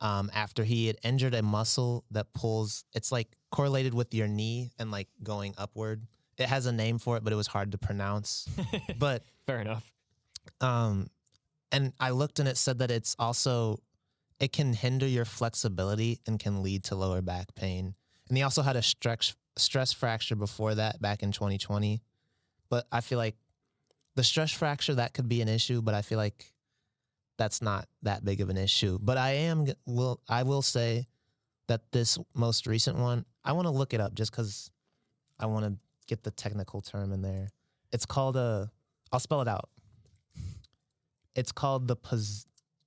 um, after he had injured a muscle that pulls. It's like correlated with your knee and like going upward. It has a name for it, but it was hard to pronounce. but Fair enough. um, and I looked and it said that it's also it can hinder your flexibility and can lead to lower back pain. And he also had a stress stress fracture before that back in 2020. But I feel like the stress fracture that could be an issue, but I feel like that's not that big of an issue. But I am will I will say that this most recent one, I want to look it up just cuz I want to get the technical term in there. It's called a I'll spell it out. It's called the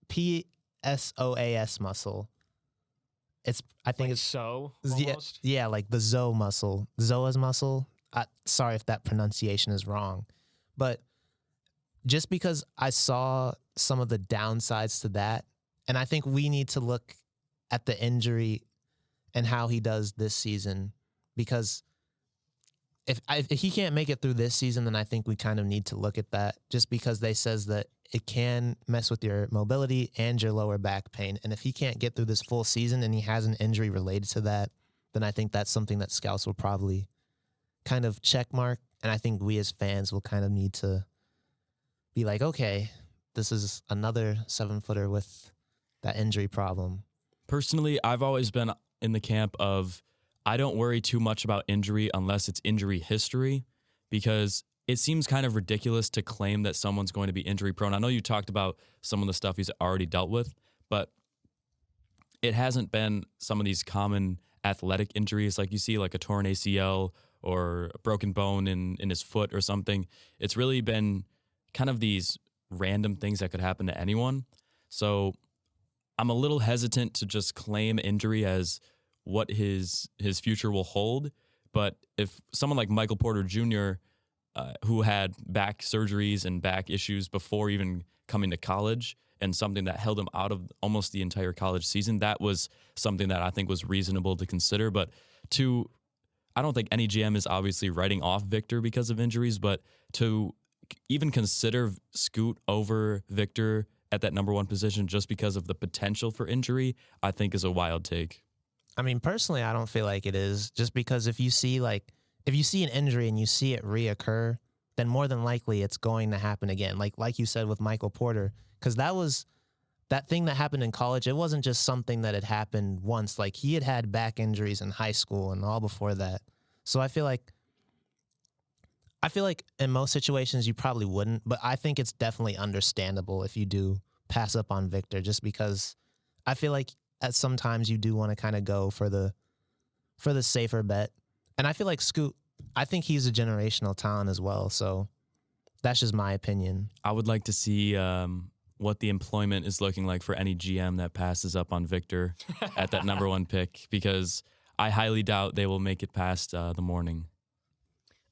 P S O A S muscle. It's I think Like it's so yeah, almost. yeah, like the Zoe muscle, Zoa's muscle. I, sorry if that pronunciation is wrong, but just because I saw some of the downsides to that, and I think we need to look at the injury and how he does this season, because if I, if he can't make it through this season, then I think we kind of need to look at that. Just because they says that it can mess with your mobility and your lower back pain, and if he can't get through this full season and he has an injury related to that, then I think that's something that scouts will probably kind of check mark, and I think we as fans will kind of need to be like, okay, this is another seven footer with that injury problem. Personally, I've always been in the camp of I don't worry too much about injury unless it's injury history because it seems kind of ridiculous to claim that someone's going to be injury prone. I know you talked about some of the stuff he's already dealt with, but it hasn't been some of these common athletic injuries like you see, like a torn ACL or a broken bone in, in his foot or something. It's really been kind of these random things that could happen to anyone. So I'm a little hesitant to just claim injury as what his his future will hold. But if someone like Michael Porter Jr., uh, who had back surgeries and back issues before even coming to college, and something that held him out of almost the entire college season, that was something that I think was reasonable to consider. But to, I don't think any GM is obviously writing off Victor because of injuries, but to even consider Scoot over Victor at that number one position just because of the potential for injury, I think is a wild take. I mean, personally, I don't feel like it is just because if you see like if you see an injury and you see it reoccur, then more than likely it's going to happen again. Like like you said with Michael Porter, because that was that thing that happened in college. It wasn't just something that had happened once. Like he had had back injuries in high school and all before that. So I feel like I feel like in most situations you probably wouldn't, but I think it's definitely understandable if you do pass up on Victor, just because I feel like at sometimes you do want to kind of go for the for the safer bet. And I feel like Scoot, I think he's a generational talent as well. So that's just my opinion. I would like to see um, what the employment is looking like for any GM that passes up on Victor at that number one pick because I highly doubt they will make it past uh, the morning.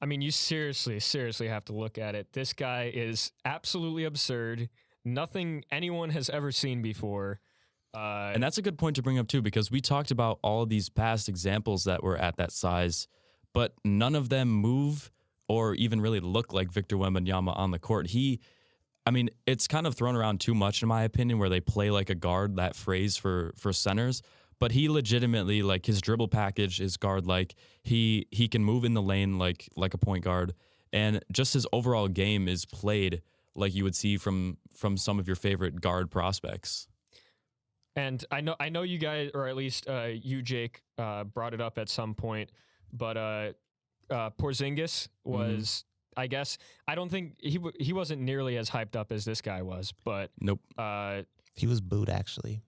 I mean, you seriously, seriously have to look at it. This guy is absolutely absurd. Nothing anyone has ever seen before. Uh, And that's a good point to bring up too, because we talked about all these past examples that were at that size, but none of them move or even really look like Victor Wembanyama on the court. He, I mean, it's kind of thrown around too much in my opinion, where they play like a guard. That phrase for for centers, but he legitimately like his dribble package is guard like. He he can move in the lane like like a point guard, and just his overall game is played like you would see from from some of your favorite guard prospects. And I know I know you guys, or at least uh, you, Jake, uh, brought it up at some point, but uh, uh, Porzingis was. I guess I don't think he w- he wasn't nearly as hyped up as this guy was, but Nope. uh, He was booed actually.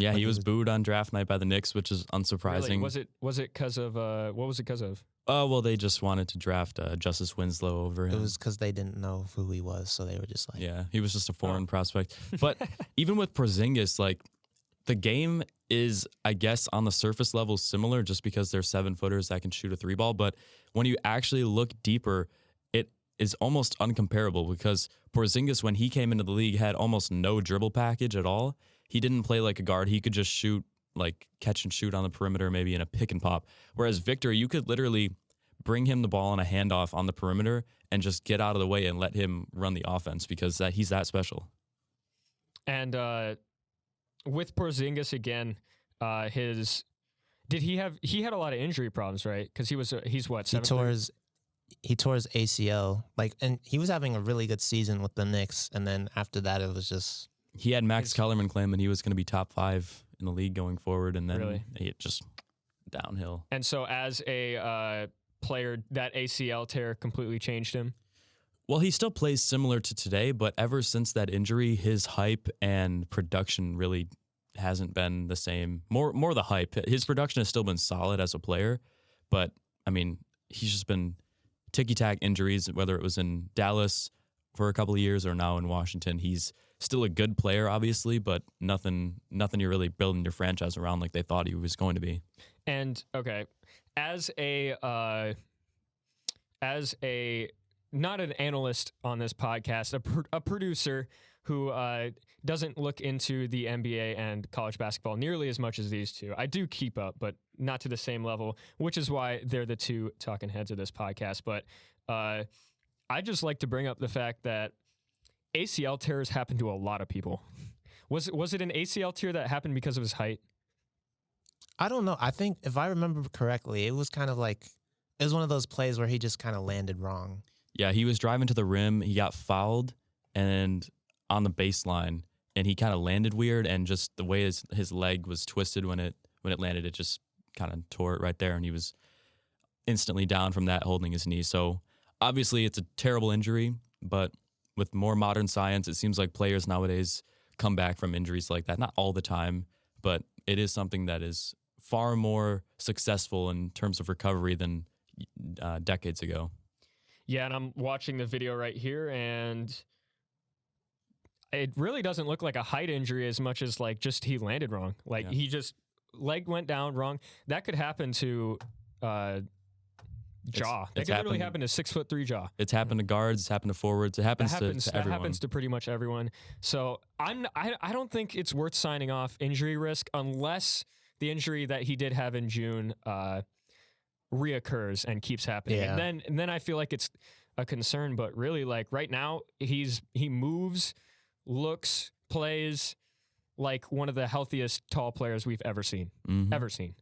Yeah, he he was was- booed on draft night by the Knicks, which is unsurprising. really, was it was it because of uh, what was it because of? Oh well, they just wanted to draft uh, Justise Winslow over him. It was because they didn't know who he was, so they were just like, yeah, he was just a Oh. foreign prospect. But even with Porzingis, like the game is, I guess, on the surface level similar, just because they're seven footers that can shoot a three ball. But when you actually look deeper, it is almost uncomparable because Porzingis, when he came into the league, had almost no dribble package at all. He didn't play like a guard. He could just shoot, like catch and shoot on the perimeter, maybe in a pick and pop. Whereas Victor, you could literally bring him the ball on a handoff on the perimeter and just get out of the way and let him run the offense because that he's that special. And uh, with Porzingis again, uh, his did he have he had a lot of injury problems, right? Because he was uh, he's what he 7'3"? tore his he tore his ACL, like, and he was having a really good season with the Knicks, and then after that, it was just He had Max Kellerman claiming he was going to be top five in the league going forward, and then Really? it just downhill. And so as a uh, player, that ACL tear completely changed him. Well, he still plays similar to today, but ever since that injury, his hype and production really hasn't been the same. More, more the hype. His production has still been solid as a player, but I mean, he's just been ticky tack injuries. Whether it was in Dallas for a couple of years or now in Washington, he's still a good player, obviously, but nothing, nothing you're really building your franchise around like they thought he was going to be. And okay, as a uh, as a not an analyst on this podcast, a, pr- a producer who uh, doesn't look into the NBA and college basketball nearly as much as these two. I do keep up, but not to the same level, which is why they're the two talking heads of this podcast. But uh, I just like to bring up the fact that ACL tears happen to a lot of people. Was it was it an ACL tear that happened because of his height? I don't know. I think if I remember correctly, it was kind of like it was one of those plays where he just kind of landed wrong. Yeah, he was driving to the rim. He got fouled and on the baseline, and he kind of landed weird. And just the way his his leg was twisted when it when it landed, it just kind of tore it right there, and he was instantly down from that, holding his knee. So obviously, it's a terrible injury. But with more modern science, it seems like players nowadays come back from injuries like that. Not all the time, but it is something that is far more successful in terms of recovery than uh, decades ago. Yeah, and I'm watching the video right here, and it really doesn't look like a height injury as much as like just he landed wrong. Like Yeah. he just leg went down wrong. That could happen to uh, Ja. that it's could literally happened- happen to six foot three Ja. It's happened to guards. It's happened to forwards. It That happens, happens. to, to that everyone. happens to pretty much everyone. So I'm. I, I don't think it's worth signing off injury risk unless the injury that he did have in June uh, reoccurs and keeps happening. Yeah. And then and then I feel like it's a concern. But really, like right now, he's he moves, looks, plays like one of the healthiest tall players we've ever seen. Mhm. Ever seen.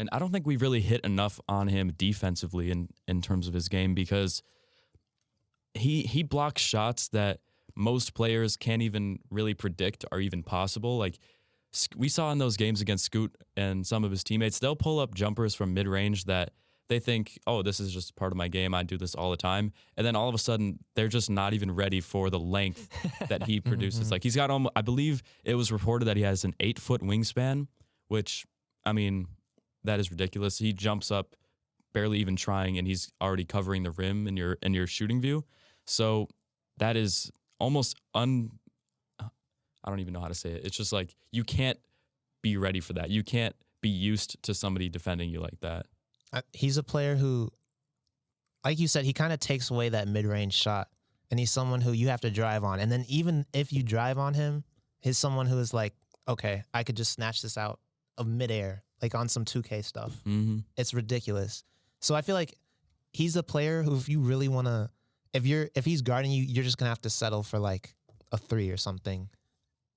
And I don't think we've really hit enough on him defensively in, in terms of his game because he he blocks shots that most players can't even really predict are even possible. Like we saw in those games against Scoot and some of his teammates, they'll pull up jumpers from mid range that they think, oh, this is just part of my game. I do this all the time. And then all of a sudden, they're just not even ready for the length that he mm-hmm, produces. Mm-hmm. Like he's got, almost, I believe it was reported that he has an eight foot wingspan, which, I mean, that is ridiculous. He jumps up, barely even trying, and he's already covering the rim in your in your shooting view. So that is almost un. I don't even know how to say it. It's just like you can't be ready for that. You can't be used to somebody defending you like that. I, he's a player who, like you said, he kind of takes away that mid range shot, and he's someone who you have to drive on. And then even if you drive on him, he's someone who is like, okay, I could just snatch this out of midair, like on some 2K stuff. Mm-hmm. It's ridiculous. So I feel like he's a player who, if you really want to, if you're if he's guarding you, you're just gonna have to settle for like a three or something.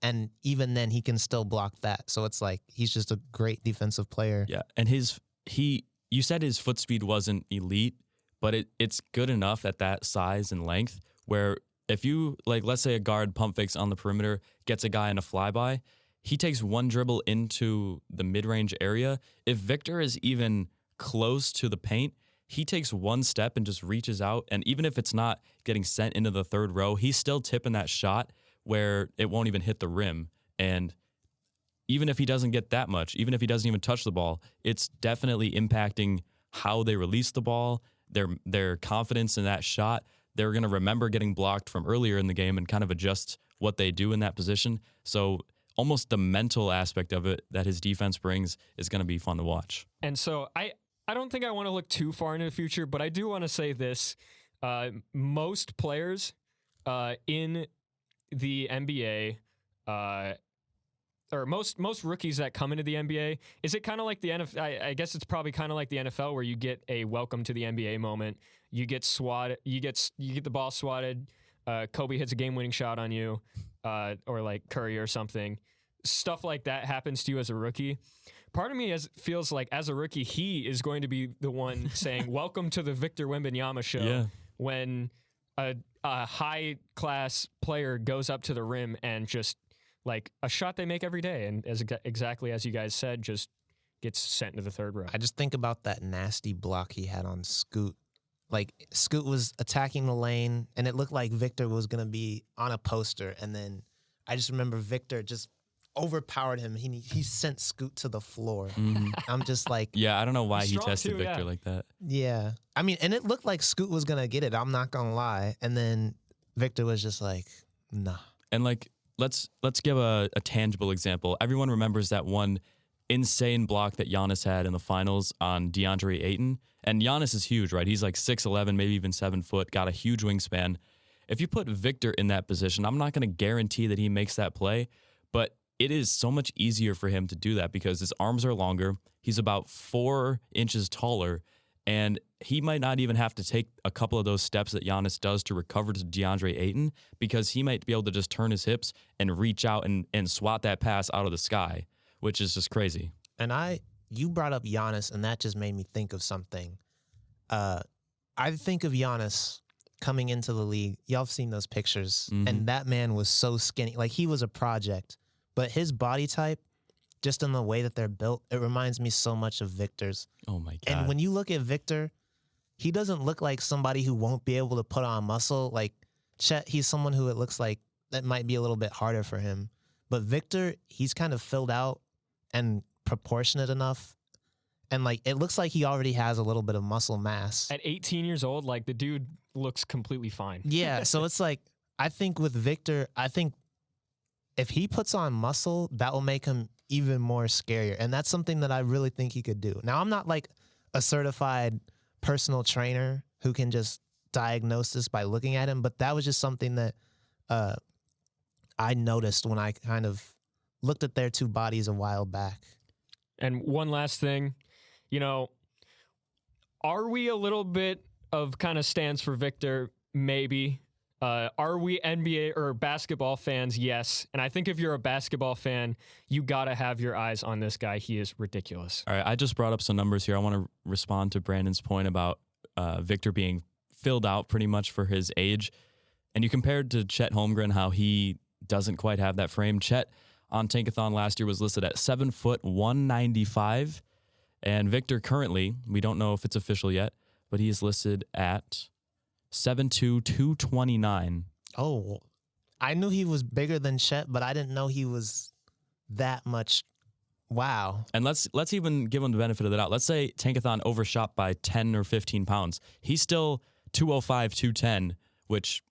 and even then he can still block that. So it's like he's just a great defensive player. Yeah, and his he you said his foot speed wasn't elite, but it it's good enough at that size and length where if you like let's say a guard pump fakes on the perimeter gets a guy in a flyby, he takes one dribble into the mid-range area. If Victor is even close to the paint, he takes one step and just reaches out and even if it's not getting sent into the third row, he's still tipping that shot where it won't even hit the rim and even if he doesn't get that much, even if he doesn't even touch the ball, it's definitely impacting how they release the ball, their their confidence in that shot. They're going to remember getting blocked from earlier in the game and kind of adjust what they do in that position. So almost the mental aspect of it that his defense brings is going to be fun to watch. And so I I don't think I want to look too far into the future, but I do want to say this: uh, most players uh, in the NBA. Uh, or most most rookies that come into the NBA, is it kind of like the NFL? I, I guess it's probably kind of like the NFL where you get a welcome to the NBA moment. You get swatted, you get you get the ball swatted. Uh, Kobe hits a game winning shot on you, uh, or like Curry or something. Stuff like that happens to you as a rookie. Part of me as, feels like as a rookie, he is going to be the one saying, "Welcome to the Victor Wembanyama show." Yeah. When a, a high class player goes up to the rim and just like a shot they make every day, and as exactly as you guys said, just gets sent to the third row. I just think about that nasty block he had on Scoot. Like Scoot was attacking the lane, and it looked like Victor was gonna be on a poster, and then I just remember Victor just overpowered him. He he sent Scoot to the floor. Mm-hmm. I'm just like, Yeah, I don't know why he tested too, Victor yeah. like that. yeah. I mean, and it looked like Scoot was gonna get it. I'm not gonna lie. And then Victor was just like, nah. And like let's let's give a, a tangible example. Everyone remembers that one insane block that Giannis had in the finals on DeAndre Ayton. And Giannis is huge, right? He's like 6'11, maybe even seven foot, got a huge wingspan. If you put Victor in that position, I'm not going to guarantee that he makes that play, but it is so much easier for him to do that because his arms are longer. He's about four inches taller, and he might not even have to take a couple of those steps that Giannis does to recover to DeAndre Ayton because he might be able to just turn his hips and reach out and, and swat that pass out of the sky, which is just crazy. And I, you brought up Giannis, and that just made me think of something. Uh, I think of Giannis coming into the league. Y'all have seen those pictures, Mhm. and that man was so skinny. Like he was a project, but his body type, just in the way that they're built, it reminds me so much of Victor's. Oh my God. And when you look at Victor, he doesn't look like somebody who won't be able to put on muscle. Like Chet, he's someone who it looks like that might be a little bit harder for him. But Victor, he's kind of filled out and proportionate enough. And like it looks like he already has a little bit of muscle mass. At 18 years old, like the dude looks completely fine. Yeah. So it's like I think with Victor, I think if he puts on muscle, that will make him even more scarier. And that's something that I really think he could do. Now I'm not like a certified personal trainer who can just diagnose this by looking at him, but that was just something that uh I noticed when I kind of looked at their two bodies a while back. And one last thing, you know, are we a little bit of kind of stands for Victor? Maybe. Uh, are we NBA or basketball fans? Yes. And I think if you're a basketball fan, you got to have your eyes on this guy. He is ridiculous. All right, I just brought up some numbers here. I want to respond to Branden's point about uh, Victor being filled out pretty much for his age. And you compared to Chet Holmgren, how he doesn't quite have that frame. Chet on Tankathon last year was listed at seven foot 195. And Victor currently, we don't know if it's official yet, but he is listed at seven two two twenty nine. Oh, I knew he was bigger than Chet, but I didn't know he was that much. Wow. And let's let's even give him the benefit of the doubt. Let's say Tankathon overshot by 10 or 15 pounds. He's still 205, 210, which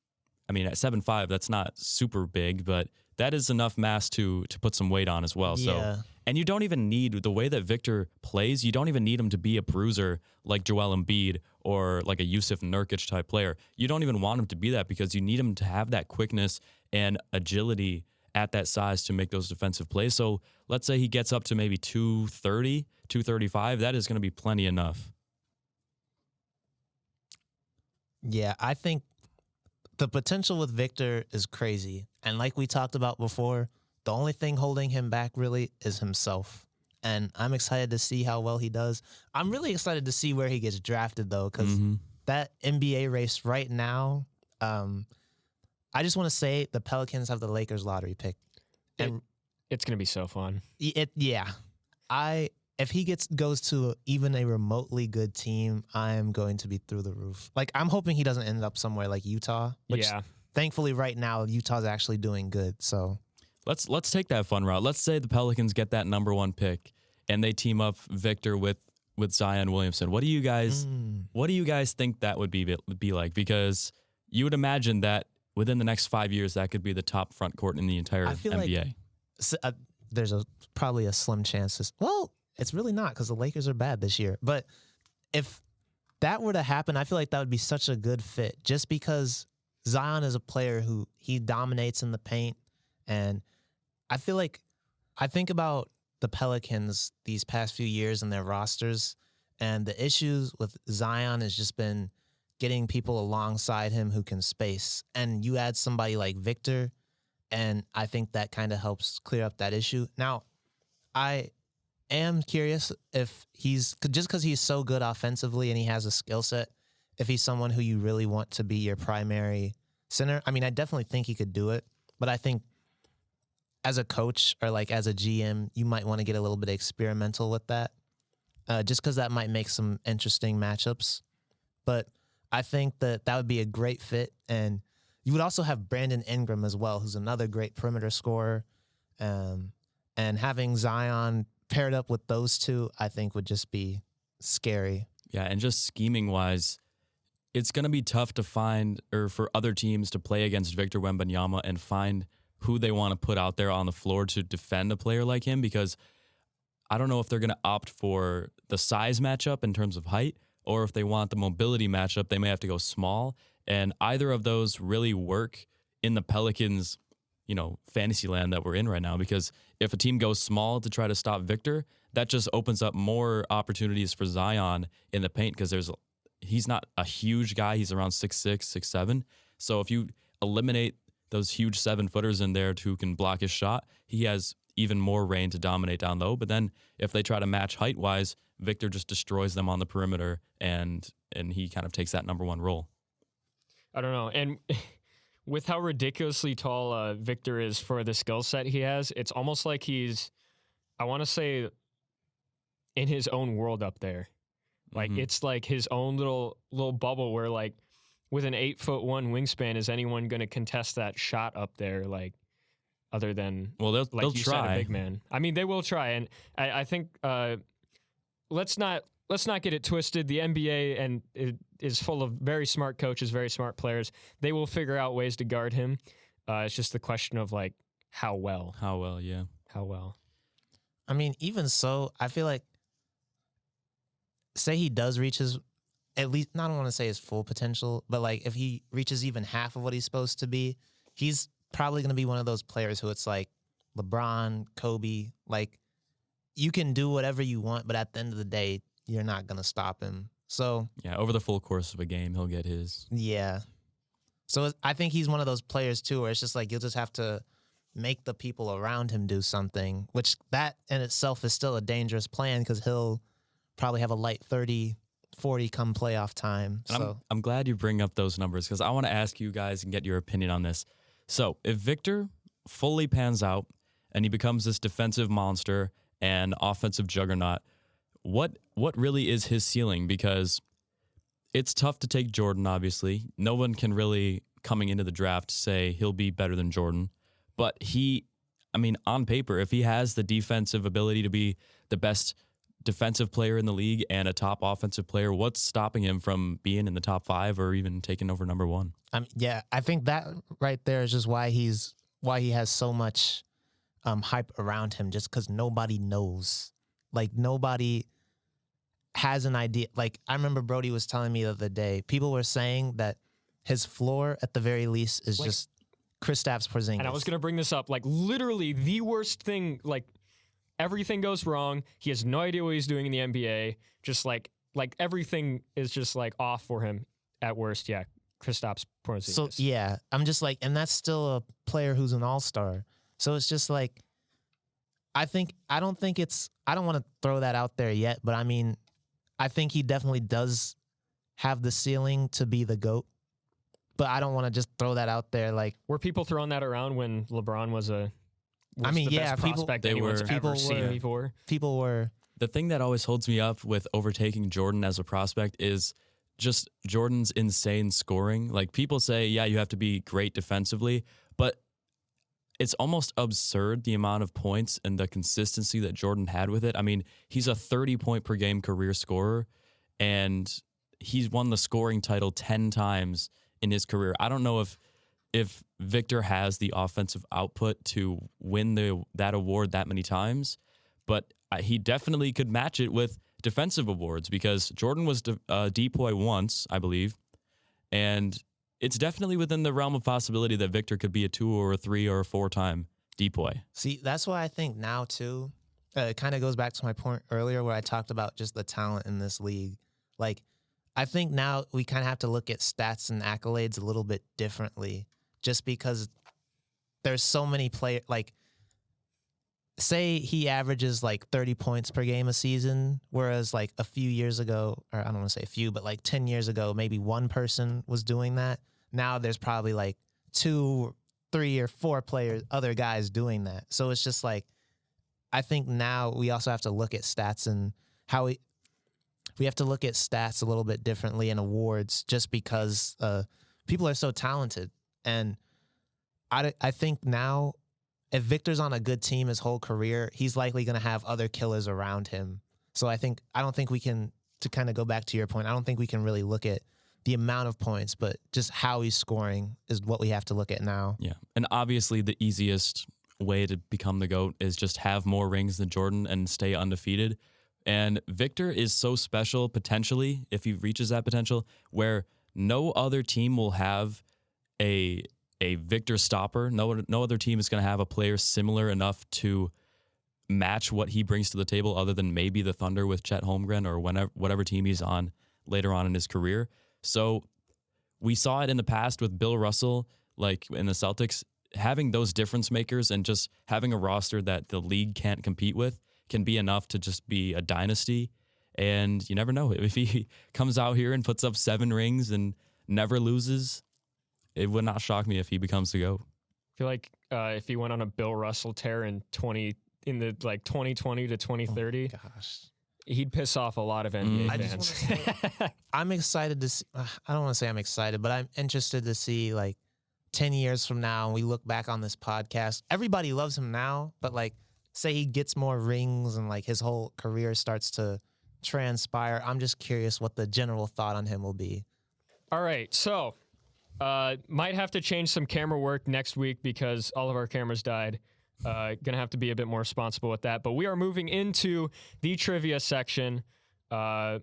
I mean at seven five, that's not super big, but that is enough mass to to put some weight on as well. Yeah. So and you don't even need the way that Victor plays, you don't even need him to be a bruiser like Joel Embiid or like a Jusuf Nurkic type player. You don't even want him to be that because you need him to have that quickness and agility at that size to make those defensive plays. So let's say he gets up to maybe 230, 235, that is going to be plenty enough. Yeah, I think the potential with Victor is crazy. And like we talked about before, The only thing holding him back really is himself. And I'm excited to see how well he does. I'm really excited to see where he gets drafted though, because Mhm. that NBA race right now, um, I just want to say the Pelicans have the Lakers lottery pick. And It's gonna be so fun. It yeah. I if he gets goes to even a remotely good team, I am going to be through the roof. Like I'm hoping he doesn't end up somewhere like Utah. Which yeah. thankfully right now Utah's actually doing good. So Let's let's take that fun route. Let's say the Pelicans get that number one pick and they team up Victor with with Zion Williamson. What do you guys mm, what do you guys think that would be be like? Because you would imagine that within the next five years that could be the top front court in the entire I feel like- NBA. uh, there's a probably a slim chance. This, well, it's really not because the Lakers are bad this year. But if that were to happen, I feel like that would be such a good fit. Just because Zion is a player who he dominates in the paint, and I feel like I think about the Pelicans these past few years and their rosters, and the issues with Zion has just been getting people alongside him who can space. And you add somebody like Victor, and I think that kind of helps clear up that issue. Now, I am curious if he's just because he's so good offensively and he has a skill set, if he's someone who you really want to be your primary center. I mean, I definitely think he could do it, but I think as a coach or like as a GM, you might want to get a little bit experimental with that, uh, just because that might make some interesting matchups. But I think that that would be a great fit, and you would also have Brandon Ingram as well, who's another great perimeter scorer. Um, and having Zion paired up with those two, I think would just be scary. Yeah, and just scheming wise, it's going to be tough to find or for other teams to play against Victor Wembanyama and find who they want to put out there on the floor to defend a player like him because I don't know if they're going to opt for the size matchup in terms of height or if they want the mobility matchup, they may have to go small. And either of those really work in the Pelicans, you know, fantasy land that we're in right now. Because if a team goes small to try to stop Victor, that just opens up more opportunities for Zion in the paint because there's he's not a huge guy. He's around six six, six seven. So if you eliminate those huge seven footers in there who can block his shot, he has even more reign to dominate down low. But then if they try to match height wise, Victor just destroys them on the perimeter and and he kind of takes that number one role. I don't know. And with how ridiculously tall uh, Victor is for the skill set he has, it's almost like he's, I want to say, in his own world up there. Like Mhm. it's like his own little little bubble where like with an eight foot one wingspan, is anyone going to contest that shot up there? Like other than Well, they'll, like they'll you said, try. big man. I mean, they will try, and I, I think uh, let's not let's not get it twisted. The NBA and it is full of very smart coaches, very smart players. They will figure out ways to guard him. Uh, it's just the question of like how well, How well, yeah. how well. I mean, even so, I feel like say he does reach his at least I don't want to say his full potential, but like if he reaches even half of what he's supposed to be, he's probably going to be one of those players who it's like LeBron, Kobe, like you can do whatever you want, but at the end of the day, you're not going to stop him. So, Yeah, over the full course of a game, he'll get his. yeah. So I think he's one of those players too, where it's just like you'll just have to make the people around him do something, which that in itself is still a dangerous plan because he'll probably have a light 30, 40 come playoff time. So I'm, I'm glad you bring up those numbers because I want to ask you guys and get your opinion on this. So, if Victor fully pans out and he becomes this defensive monster and offensive juggernaut, what what really is his ceiling? Because it's tough to take Jordan. Obviously, no one can really coming into the draft say he'll be better than Jordan, but he, I mean, on paper, if he has the defensive ability to be the best defensive player in the league and a top offensive player, what's stopping him from being in the top five or even taking over number one? Mean, yeah, I think that right there is just why he's why he has so much um, hype around him, just because nobody knows, like nobody has an idea. Like I remember Brody was telling me the other day, people were saying that his floor at the very least is Like- just Kristaps Porzingis. And I was going to bring this up. Like, literally, the worst thing, like, everything goes wrong. He has no idea what he's doing in the NBA. Just like, like everything is just like off for him at worst. Yeah. Kristaps Porzingis. So yeah, I'm just like, and that's still a player who's an all star. So it's just like, I think I don't think it's I don't want to throw that out there yet, but I mean, I think he definitely does have the ceiling to be the goat. But I don't want to just throw that out there like Were people throwing that around when LeBron was a? I was mean, the yeah, best people- prospect They anyone's were- ever people seen were- before. people were The thing that always holds me up with overtaking Jordan as a prospect is just Jordan's insane scoring. Like people say, yeah, you have to be great defensively, but it's almost absurd the amount of points and the consistency that Jordan had with it. I mean, he's a 30 point per game career scorer and he's won the scoring title 10 times in his career. I don't know if if Victor has the offensive output to win the that award that many times, but he definitely could match it with defensive awards because Jordan was de- uh, once, I believe, and it's definitely within the realm of possibility that Victor could be a two or a three or a four time DPOY. See, that's why I think now too. Uh, it kind of goes back to my point earlier where I talked about just the talent in this league. Like, I think now we kind of have to look at stats and accolades a little bit differently, just because there's so many players. Like, say he averages like 30 points per game a season, whereas like a few years ago, or I don't want to say a few, but like 10 years ago, maybe one person was doing that. Now there's probably like two, three, or four players, other guys doing that. So it's just like, I think now we also have to look at stats and how we we have to look at stats a little bit differently in awards just because uh, people are so talented. And I, I think now if Victor's on a good team his whole career, he's likely going to have other killers around him. So I think I don't think we can to kind of go back to your point. I don't think we can really look at the amount of points, but just how he's scoring is what we have to look at now. Yeah. And obviously, the easiest way to become the GOAT is just have more rings than Jordan and stay undefeated. And Victor is so special potentially, if he reaches that potential, where no other team will have a a Victor stopper. No no other team is going to have a player similar enough to match what he brings to the table, other than maybe the Thunder with Chet Holmgren or whenever whatever team he's on later on in his career. So we saw it in the past with Bill Russell, like in the Celtics, having those difference makers and just having a roster that the league can't compete with can be enough to just be a dynasty. And you never know if he comes out here and puts up seven rings and never loses. It would not shock me if he becomes the GOAT. I feel like uh, if he went on a Bill Russell tear in twenty in the like twenty twenty to twenty thirty, Gosh. He'd piss off a lot of NBA Mm. I just fans. I'm excited to see. uh, I don't want to say I'm excited, but I'm interested to see like 10 years from now and we look back on this podcast. Everybody loves him now, but like say he gets more rings and like his whole career starts to transpire. I'm just curious what the general thought on him will be. All right, so uh, might have to change some camera work next week because all of our cameras died. Uh, gonna have to be a bit more responsible with that. But we are moving into the trivia section, uh,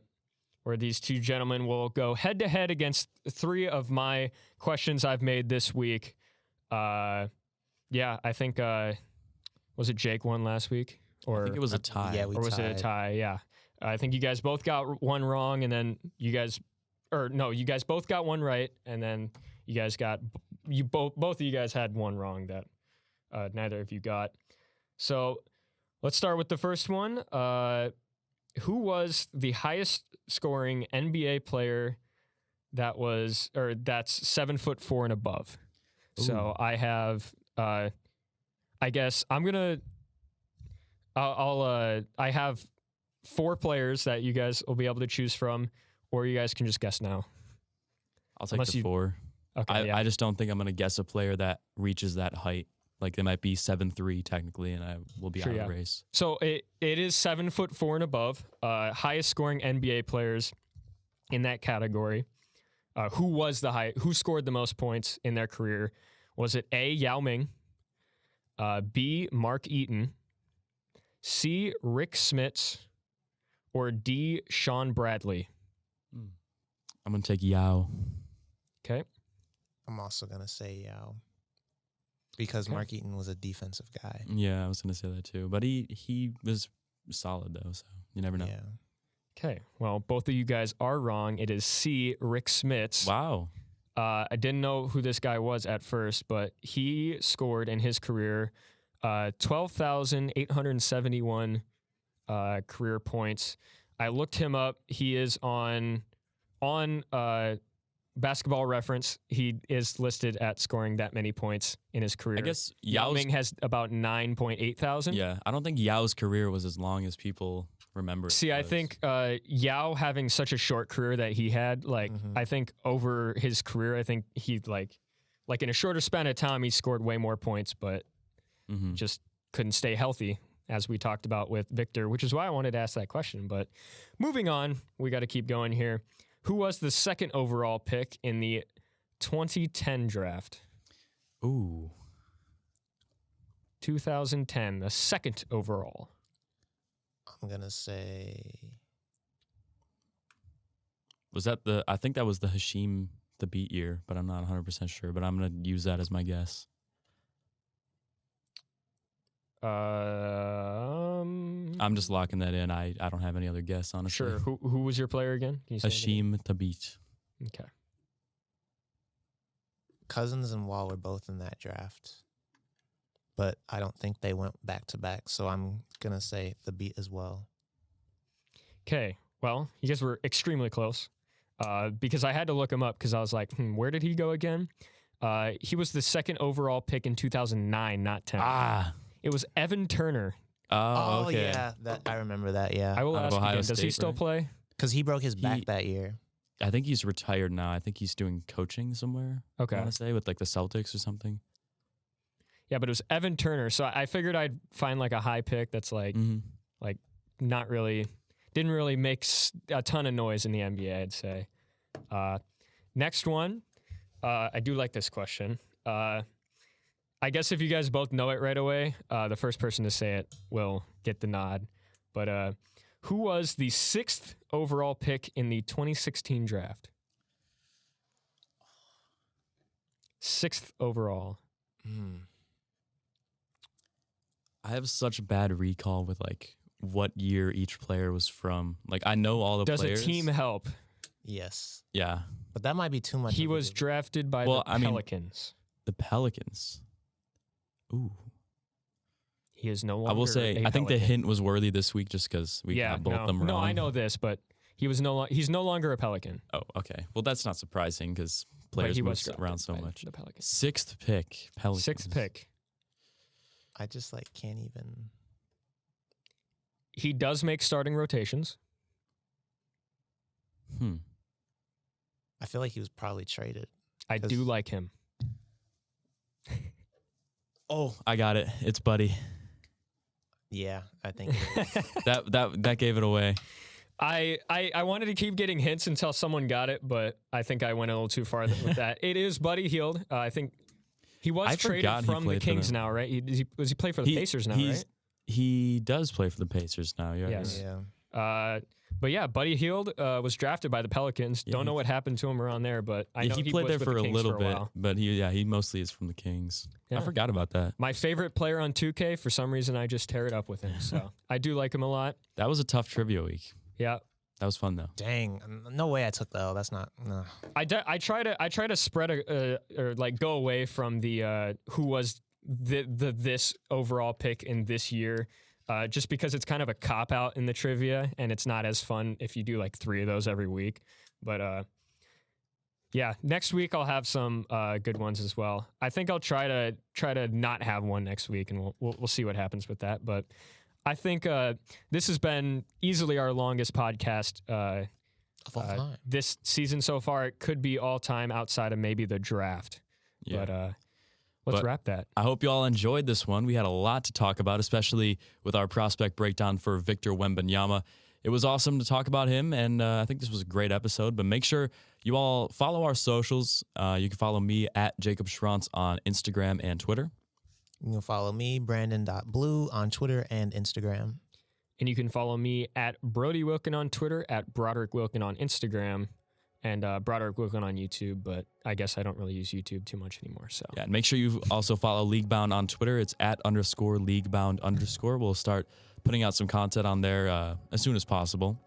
where these two gentlemen will go head to head against three of my questions I've made this week. Uh, yeah, I think uh, was it Jake won last week, or I think it was a tie. Yeah, we or was it a tie? Yeah. I think you guys both got one wrong, and then you guys, or no, you guys both got one right, and then you guys got you both both of you guys had one wrong that uh, neither of you got. So let's start with the first one. Uh, who was the highest scoring NBA player that was or that's seven foot four and above? So I have, uh, I guess I'm gonna, I'll, I'll uh, I have four players that you guys will be able to choose from, or you guys can just guess now. I'll take Unless the you- four. Okay, I, yeah. I just don't think I'm going to guess a player that reaches that height. Like they might be seven three technically, and I will be Sure, out yeah. of the race. So it, it is seven foot four and above. Uh, highest scoring NBA players in that category. Uh, who was the high? Who scored the most points in their career? Was it A. Yao Ming, uh, B. Mark Eaton, C. Rick Smits, or D. Shawn Bradley? I'm going to take Yao. Okay. I'm also going to say Yao because Okay. Mark Eaton was a defensive guy. Yeah, I was going to say that too. But he he was solid though, so you never know. Yeah. Okay. Well, both of you guys are wrong. It is C. Rick Smits. Wow. Uh, I didn't know who this guy was at first, but he scored in his career uh, 12,871 uh, career points. I looked him up. He is on on uh, basketball reference. He is listed at scoring that many points in his career. I guess Yao Ming has about 9.8 thousand. Yeah, I don't think Yao's career was as long as people remember. it See, I think uh, Yao having such a short career that he had, like, Mhm. I think over his career, I think he like, like in a shorter span of time, he scored way more points, but Mhm. just couldn't stay healthy, as we talked about with Victor, which is why I wanted to ask that question. But moving on, we got to keep going here. Who was the second overall pick in the 2010 draft? Ooh, 2010, the second overall. I'm gonna say was that the? I think that was the Hashim the beat year, but I'm not 100 percent sure. But I'm gonna use that as my guess. Um, I'm just locking that in. I I don't have any other guess honestly. sure. Who who was your player again? Can you say it? Hasheem Thabeet. Okay. Cousins and Wall were both in that draft, but I don't think they went back to back. So I'm gonna say Thabeet as well. Okay. Well, you guys were extremely close uh, because I had to look him up because I was like, hmm, where did he go again? Uh, he was the second overall pick in 2009, not 10. Ah. It was Evan Turner. Oh, okay. yeah, that I remember that. Yeah, I will Out of ask Ohio again, does he State, still right? play? because he broke his back He- that year. I think he's retired now. I think he's doing coaching somewhere. I Okay. want to say with like the Celtics or something. Yeah, but it was Evan Turner. So I I figured I'd find like a high pick that's like hmm not really, didn't really make s- a ton of noise in the NBA, I'd say. Uh, next one, uh, I do like this question. Uh, I guess if you guys both know it right away, uh, the first person to say it will get the nod. But uh, who was the sixth overall pick in the 2016 draft? Sixth overall. Hmm. I have such bad recall with like what year each player was from. Like I know all the Does players. a team help? Yes, Yeah, but that might be too much. He was given. drafted by Well, the I mean- Pelicans. the Pelicans. Ooh, he is no longer. I will say a I think the hint was worthy this week just because we yeah, got both no, them wrong. No, I know this, but he was no lo- he's no longer a Pelican. Oh, okay. Well, that's not surprising because players he move was s- drafted around so by much. The Pelicans. Sixth pick, Pelicans. Sixth pick. I just like can't even. He does make starting rotations. Hmm. I feel like he was probably traded. I do like him. Oh, I got it. It's Buddy. Yeah, I think. It is. That that that gave it away. I, I I wanted to keep getting hints until someone got it, but I think I went a little too far with that. It is Buddy Hield. Uh, I think he was I traded forgot from the Kings them. now, right? He, does he, does he play for the He- Pacers now, right? He does play for the Pacers now. Yeah. Yes. yeah, Uh, but yeah, Buddy Hield uh, was drafted by the Pelicans. Yeah, Don't know what happened to him around there, but I Yeah, know he he, played was there for the a little for a bit, while. but he yeah he mostly is from the Kings. Yeah. I forgot about that. My favorite player on 2K, for some reason, I just tear it up with him. So I do like him a lot. That was a tough trivia week. Yeah, That was fun though. dang, no way I took the L. That's not. No. I, de- I try to I try to spread a uh, or like go away from the uh, who was the the this overall pick in this year. Uh, just because it's kind of a cop out in the trivia and it's not as fun if you do like three of those every week. But uh, yeah, next week I'll have some uh, good ones as well. I think I'll try to try to not have one next week, and we'll we'll, we'll see what happens with that. But I think uh, this has been easily our longest podcast uh, Of all uh, time. this season so far. It could be all time outside of maybe the draft. Yeah. But uh, let's But- wrap that. I hope you all enjoyed this one. We had a lot to talk about, especially with our prospect breakdown for Victor Wembanyama. It was awesome to talk about him, and uh, I think this was a great episode. But make sure you all follow our socials. Uh, you can follow me at Jacob Schranz on Instagram and Twitter. You can follow me, Branden.blue, on Twitter and Instagram. And you can follow me at Brody Wilkin on Twitter, at Broderick Wilkin on Instagram, and uh, Broderick Wilkin on YouTube. But I guess I don't really use YouTube too much anymore. So Yeah, and make sure you also follow Leaguebound on Twitter. It's at underscore Leaguebound underscore. We'll start putting out some content on there uh, as soon as possible.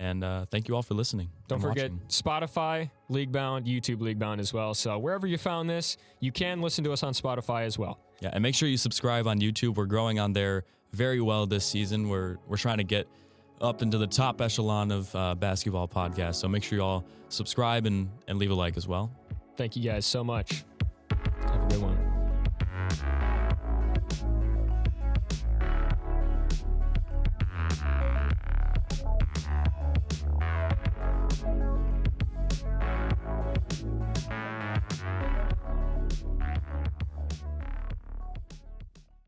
And uh, thank you all for listening. don't forget watching. Spotify, Leaguebound, YouTube Leaguebound as well. So wherever you found this, you can listen to us on Spotify as well. Yeah, and make sure you subscribe on YouTube. We're growing on there very well this season. We're we're trying to get up into the top echelon of uh, basketball podcasts. So make sure you all subscribe and and leave a like as well. Thank you guys so much. Have a good one.